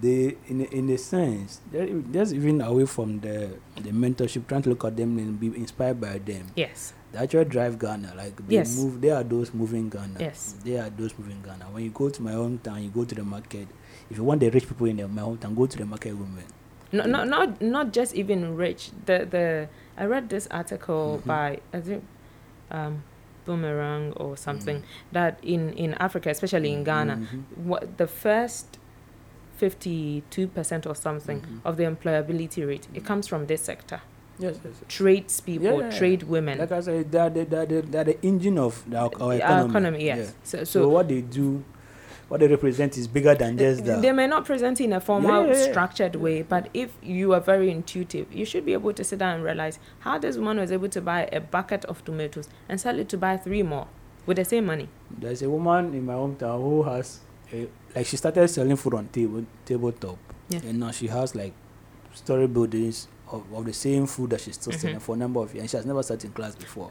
they in a- in a sense, they're, e- even away from the the mentorship, trying to look at them and be inspired by them. Yes, They actually drive Ghana. Like they Yes. move, they are those moving Ghana. Yes. they are those moving Ghana. When you go to my hometown, you go to the market. If you want the rich people in the, my hometown, go to the market women. no, no, not not just even rich. The the I read this article Mhm. by I think um, Boomerang or something Mm. that in in Africa, especially in Ghana, Mhm. what the first 52% or something Mhm. of the employability rate it comes from this sector Yes, yes. yes. trades people Yeah, yeah, yeah. trade women Like I said, they are the, they are they are the engine of the, our, our our economy. economy yes Yeah. so, So, so what they do, what they represent is bigger than just that. they may not present in a formal structured way but if you are very intuitive you should be able to sit down and realize how this woman was able to buy a bucket of tomatoes and sell it to buy three more with the same money There's a woman in my hometown who has a, like she started selling food on table tabletop, Yeah. and now she has like story buildings of, of the same food that she's still selling Mhm. for a number of years. And she has never sat in class before.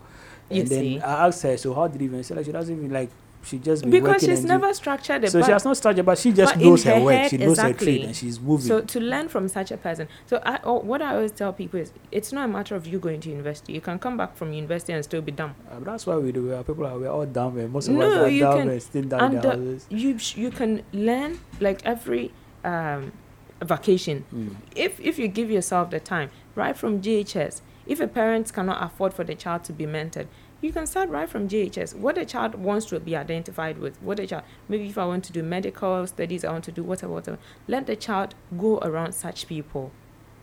You and then see. I asked her, so how did you even say like she doesn't even like she just because she's never structured do, it so but she has not started, but she just but knows her, her work. She knows her exactly. trade, and she's moving. So to learn from such a person, so I, oh, what I always tell people is, it's not a matter of you going to university. You can come back from university and still be dumb. Uh, that's why we do. We are people are we're all dumb, and most of us are you dumb can- and still in and You sh- you can learn like every um, vacation Mm. if if you give yourself the time. Right from GHS, if a parent cannot afford for the child to be mentored, you can start right from GHS. What a child wants to be identified with, what a child maybe if I want to do medical studies, I want to do whatever, whatever. Let the child go around such people.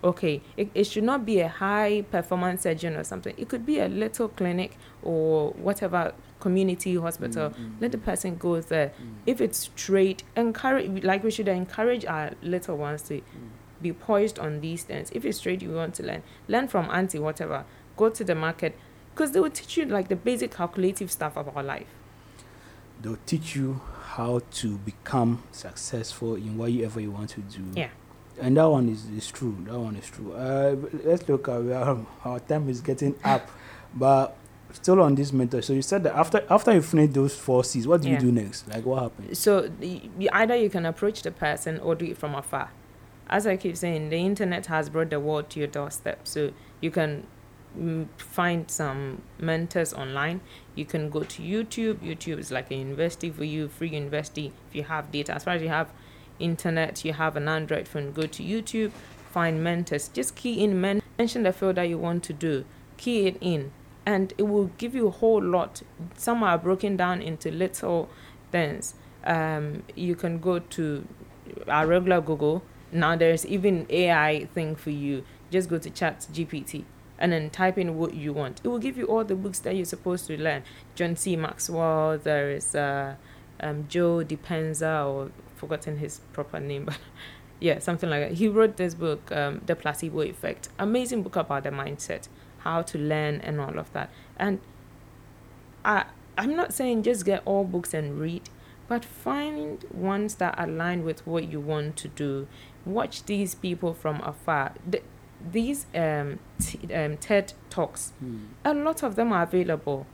Okay, it, it should not be a high performance surgeon or something. It could be a little clinic or whatever community hospital. Mm, mm. Let the person go there. Mm. If it's trade, encourage like we should encourage our little ones to be poised on these things. If it's trade you want to learn, learn from auntie whatever. Go to the market because they will teach you like the basic calculative stuff about life. they'll teach you how to become successful in whatever you want to do. Yeah. And that one is, is true. That one is true. Uh, let's look at where our time is getting [LAUGHS] up, but still on this mentor. So you said that after after you finish those four C's, what do Yeah. you do next? Like what happens? So you- either you can approach the person or do it from afar. As I keep saying, the internet has brought the world to your doorstep. So you can find some mentors online. You can go to YouTube. YouTube is like a university for you, free university if you have data. As far as you have internet, you have an Android phone, go to YouTube, find mentors. Just key in men- mention the field that you want to do. Key it in, and it will give you a whole lot. Some are broken down into little things. Um, you can go to our regular Google. Now there's even AI thing for you. Just go to Chat GPT and then type in what you want. It will give you all the books that you're supposed to learn. John C. Maxwell. There is uh, um, Joe Dispenza, or forgotten his proper name, but [LAUGHS] Yeah, something like that. He wrote this book, um, The Placebo Effect. Amazing book about the mindset, how to learn, and all of that. And I, I'm not saying just get all books and read, but find ones that align with what you want to do. Watch these people from afar. Th- these um, t- um, TED Talks, a lot of them are available.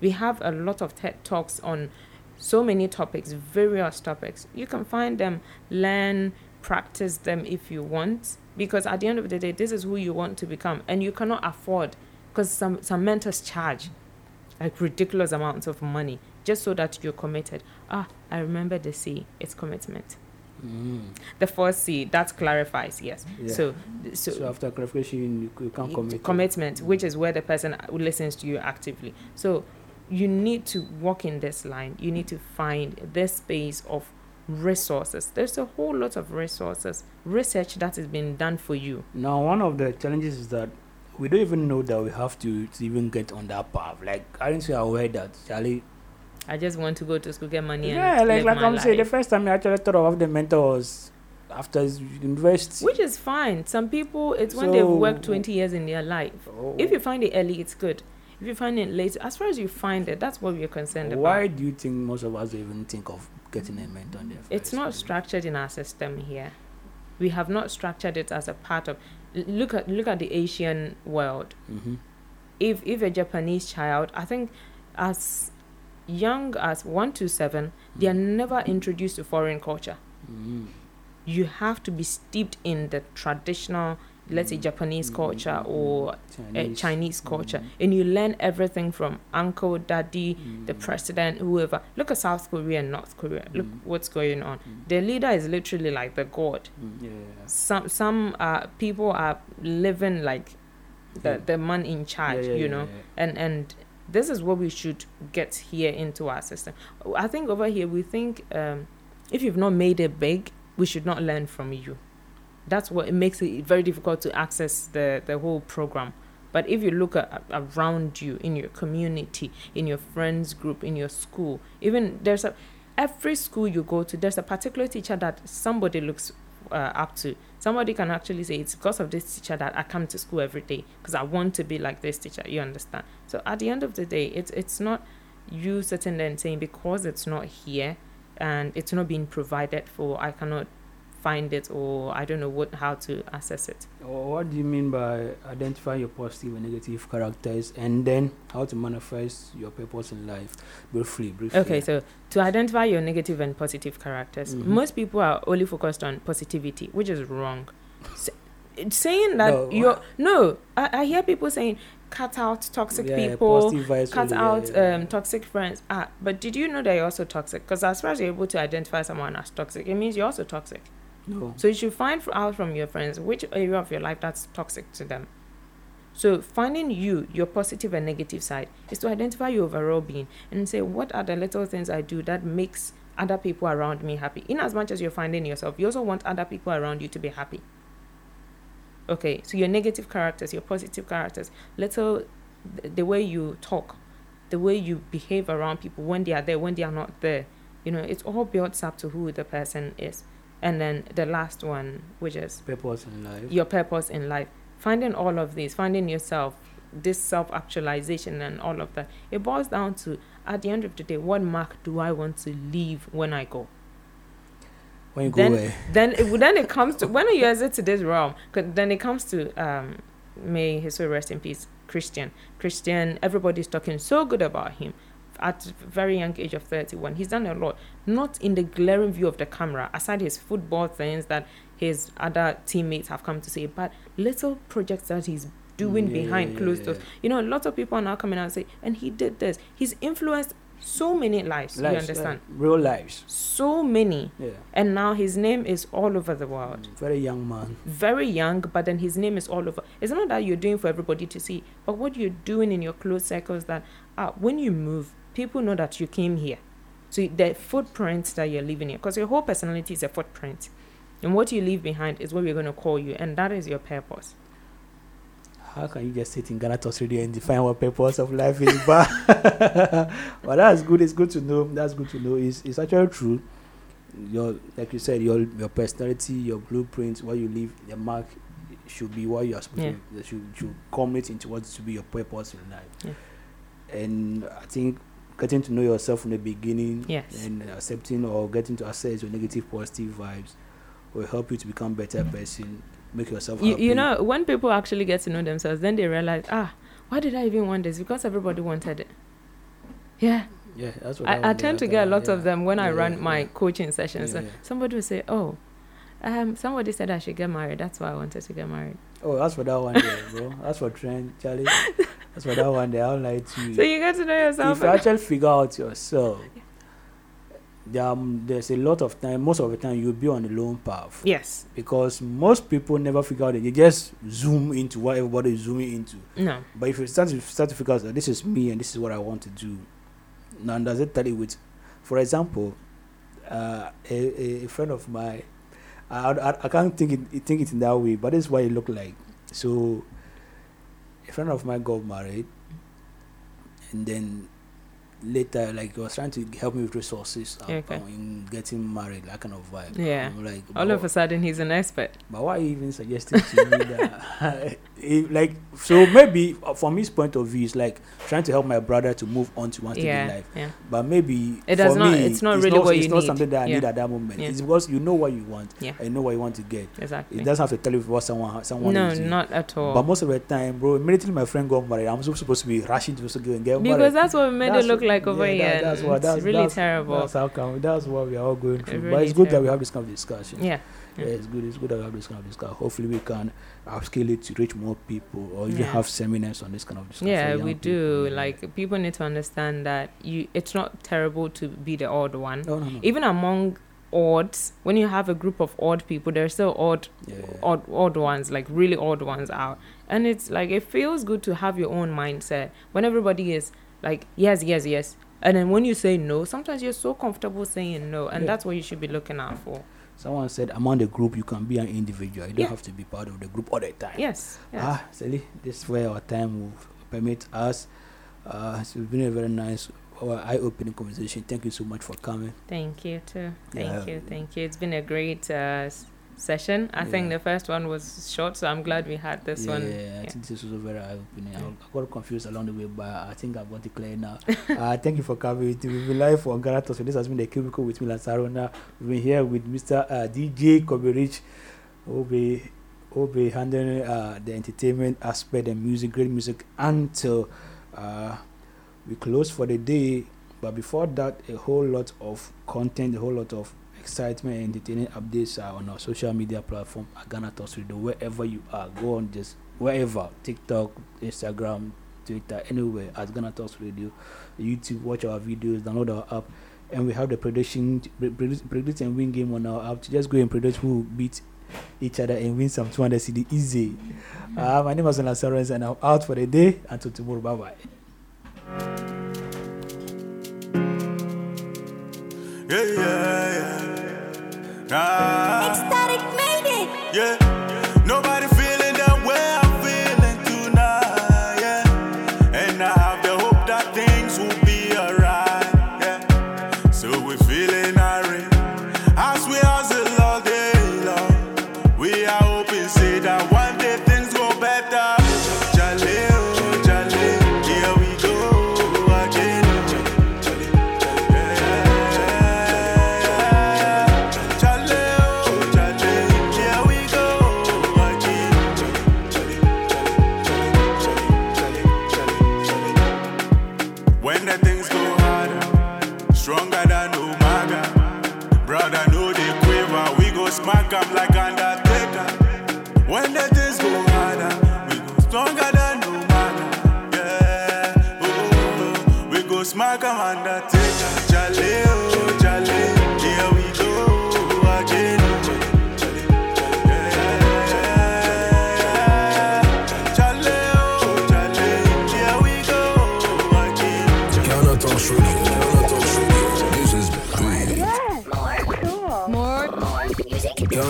We have a lot of TED Talks on so many topics, various topics. You can find them, learn, practice them if you want, because at the end of the day, this is who you want to become, and you cannot afford because some some mentors charge like ridiculous amounts of money just so that you're committed. Ah, I remember the C. It's commitment. Mm. The first C that clarifies. Yes. Yeah. So, so, So, after clarification, you, you can't commit. commitment, which is where the person listens to you actively. So you need to walk in this line. You need to find this space of resources. There's a whole lot of resources, research that has been done for you. Now, one of the challenges is that we don't even know that we have to, to even get on that path. Like, aren't you aware that Charlie? I just want to go to school, get money, and Yeah, like like I'm saying, the first time I actually thought of the mentor was after university. Which is fine. Some people, it's when they've worked 20 years in their life. Oh, If you find it early, it's good. If you find it late, as far as you find it, that's what we're concerned why about. Why do you think most of us even think of getting a mentor in? It's not structured in our system here. We have not structured it as a part of. Look at look at the Asian world. Mm-hmm. If if a Japanese child, I think, as young as one to seven, they are never introduced to foreign culture. Mm-hmm. You have to be steeped in the traditional, let's say Japanese culture or uh, Chinese culture, and you learn everything from uncle, daddy, the president, whoever. Look at South Korea and North Korea. Look Mm. what's going on. The leader is literally like the god. Mm, Yeah. Some some uh, people are living like the the man in charge, Yeah, yeah, you know. And and this is what we should get here into our system. I think over here we think um, if you've not made it big, we should not learn from you. That's what it makes it very difficult to access the the whole program. But if you look at, around you in your community, in your friends group, in your school, even there's a every school you go to, there's a particular teacher that somebody looks uh, up to. Somebody can actually say it's because of this teacher that I come to school every day because I want to be like this teacher. You understand? So at the end of the day, it's it's not you sitting there and saying because it's not here and it's not being provided for, I cannot find it or I don't know what how to access it. What do you mean by identify your positive and negative characters and then how to manifest your purpose in life? Briefly, briefly. Okay, so to identify your negative and positive characters, Mhm. most people are only focused on positivity, which is wrong. S- it's saying that No, you're no, I, I hear people saying cut out toxic yeah, people, cut only, yeah, out yeah, um toxic friends. Ah, but did you know that you're also toxic? Because as far as you're able to identify someone as toxic, it means you're also toxic. No. So you should find out from your friends which area of your life that's toxic to them. So finding you, your positive and negative side, is to identify your overall being and say what are the little things I do that makes other people around me happy. In as much as you're finding yourself, you also want other people around you to be happy. Okay, so your negative characters, your positive characters, little th- the way you talk, the way you behave around people when they are there, when they are not there. You know, it all builds up to who the person is. And then the last one, which is Purpose in life. your purpose in life. Finding all of these, finding yourself, this self actualization and all of that. It boils down to at the end of the day, what mark do I want to leave when I go? When you then- go away. Then it then it comes to when you exit to this realm, 'cause then it comes to um may his soul rest in peace, Christian. Christian, everybody's talking so good about him at a very young age of 31. He's done a lot, not in the glaring view of the camera, aside his football things that his other teammates have come to say, but little projects that he's doing Mm, yeah, behind yeah, closed yeah, doors. You know, a lot of people are now coming out and say, and he did this. He's influenced so many lives. Lives, you understand? uh, real lives. So many. Yeah. And now his name is all over the world. Very young man. Very young, but then his name is all over. It's not that you're doing for everybody to see, but what you're doing in your close circles that ah, when you move, people know that you came here. So the footprint that you're leaving here, because your whole personality is a footprint. And what you leave behind is what we're going to call you, and that is your purpose. How can you just sit in Ghana Talks Radio and define what purpose of life is? But [LAUGHS] but that's good. It's good to know. That's good to know. It's, it's actually true. your like you said your your personality your blueprint what you leave the mark should be what you are supposed Yeah. to should should culminate into what should be your purpose in life Yeah. and i think getting to know yourself from the beginning Yes. and accepting or getting to assess your negative positive vibes will help you to become better person make yourself you, happy. you know when people actually get to know themselves then they realize ah why did i even want this because everybody wanted it yeah yeah that's what I, I tend to get a lot yeah. of them when I run yeah, my yeah. coaching sessions. Yeah, So yeah. Somebody will say, "Oh, um, somebody said I should get married. That's why I wanted to get married." oh that's for that one there bro that's for trend charlie [LAUGHS] that's for that one there i'll lie to you So you get to know yourself. if you actually figure out yourself there, um, there's a lot of time most of the time you'll be on the lone path yes. because most people never figure out it they just zoom into what everybody is zooming into No. but if you start to start to figure out that this is me and this is what i want to do now does it tell you with for example uh, a, a- a friend of mine I, I, I can't think it think it in that way but this is what it looked like so a friend of mine got married and then later like he was trying to help me with resources uh, Okay. in getting married that kind of vibe Yeah. Like All of a sudden, he's an expert. but why are you even suggesting to me that? [LAUGHS] It- like, so maybe uh, from his point of view, it's like trying to help my brother to move on to one stage in life. Yeah. But maybe It does for not- me, it's not really what it's you not need. something that I Yeah. need at that moment. Yeah. It's because you know what you want Yeah. you know what you want to get. Exactly. It doesn't have to tell you what someone someone no, is not at all. But most of the time, bro, immediately my friend got married, I'm supposed to be rushing to go and get because married. that's what made That's it look what- like over yeah, here. that- that's what- it's that's- really that's- terrible. That's how come. That's what we are all going through. but it's good that we have this kind of discussion. yeah. Yeah, it's good. It's good that we have this kind of discussion. Hopefully, we can upscale it to reach more people, or even Yeah. have seminars on this kind of discussion. Yeah, we do. people. Like people need to understand that you it's not terrible to be the odd one. no, no, no. Even among odds, when you have a group of odd people, there's still odd yeah. odd odd ones, like really odd ones out. And it's like it feels good to have your own mindset when everybody is like yes, yes, yes. And then when you say no, sometimes you're so comfortable saying no, and Yeah. that's what you should be looking out for. Someone said, "Among the group, you can be an individual. You don't Yeah. have to be part of the group all the time." Yes. yes. Ah, Sally, this is where our time will permit us. Uh, it's been a very nice, uh, eye-opening conversation. Thank you so much for coming. Thank you too. Thank Yeah. you. Thank you. It's been a great uh, session. I think the first one was short, so I'm glad we had this yeah, one. I Yeah. think this was very eye-opening. I, I got confused along the way, but I think I've got it clear now. [LAUGHS] uh, thank you for coming. We've been live for Ghana Talks. So this has been the cubicle with me, Lansarona. We've been here with Mr. Uh, DJ Kobe Rich, who will be, who will be handling uh, the entertainment aspect and music, great music, until uh, we close for the day. But before that, a whole lot of content, a whole lot of excitement and entertaining updates are on our social media platform at Ghana Talks Radio. Wherever you are, go on just wherever TikTok, Instagram, Twitter, anywhere at Ghana Talks Radio, YouTube. Watch our videos, download our app, and we have the prediction, pre- predict, predict and win game on our app. Just go and predict who will beat each other and win some 200 cedi easy. Uh, my name is Ola Sarens, and I'm out for the day. Until tomorrow, bye bye. Yeah, yeah, yeah. Ah, Ecstatic made it. yeah.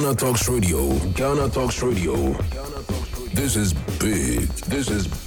Ghana Talks Radio. Ghana Talks Radio. This is big. This is.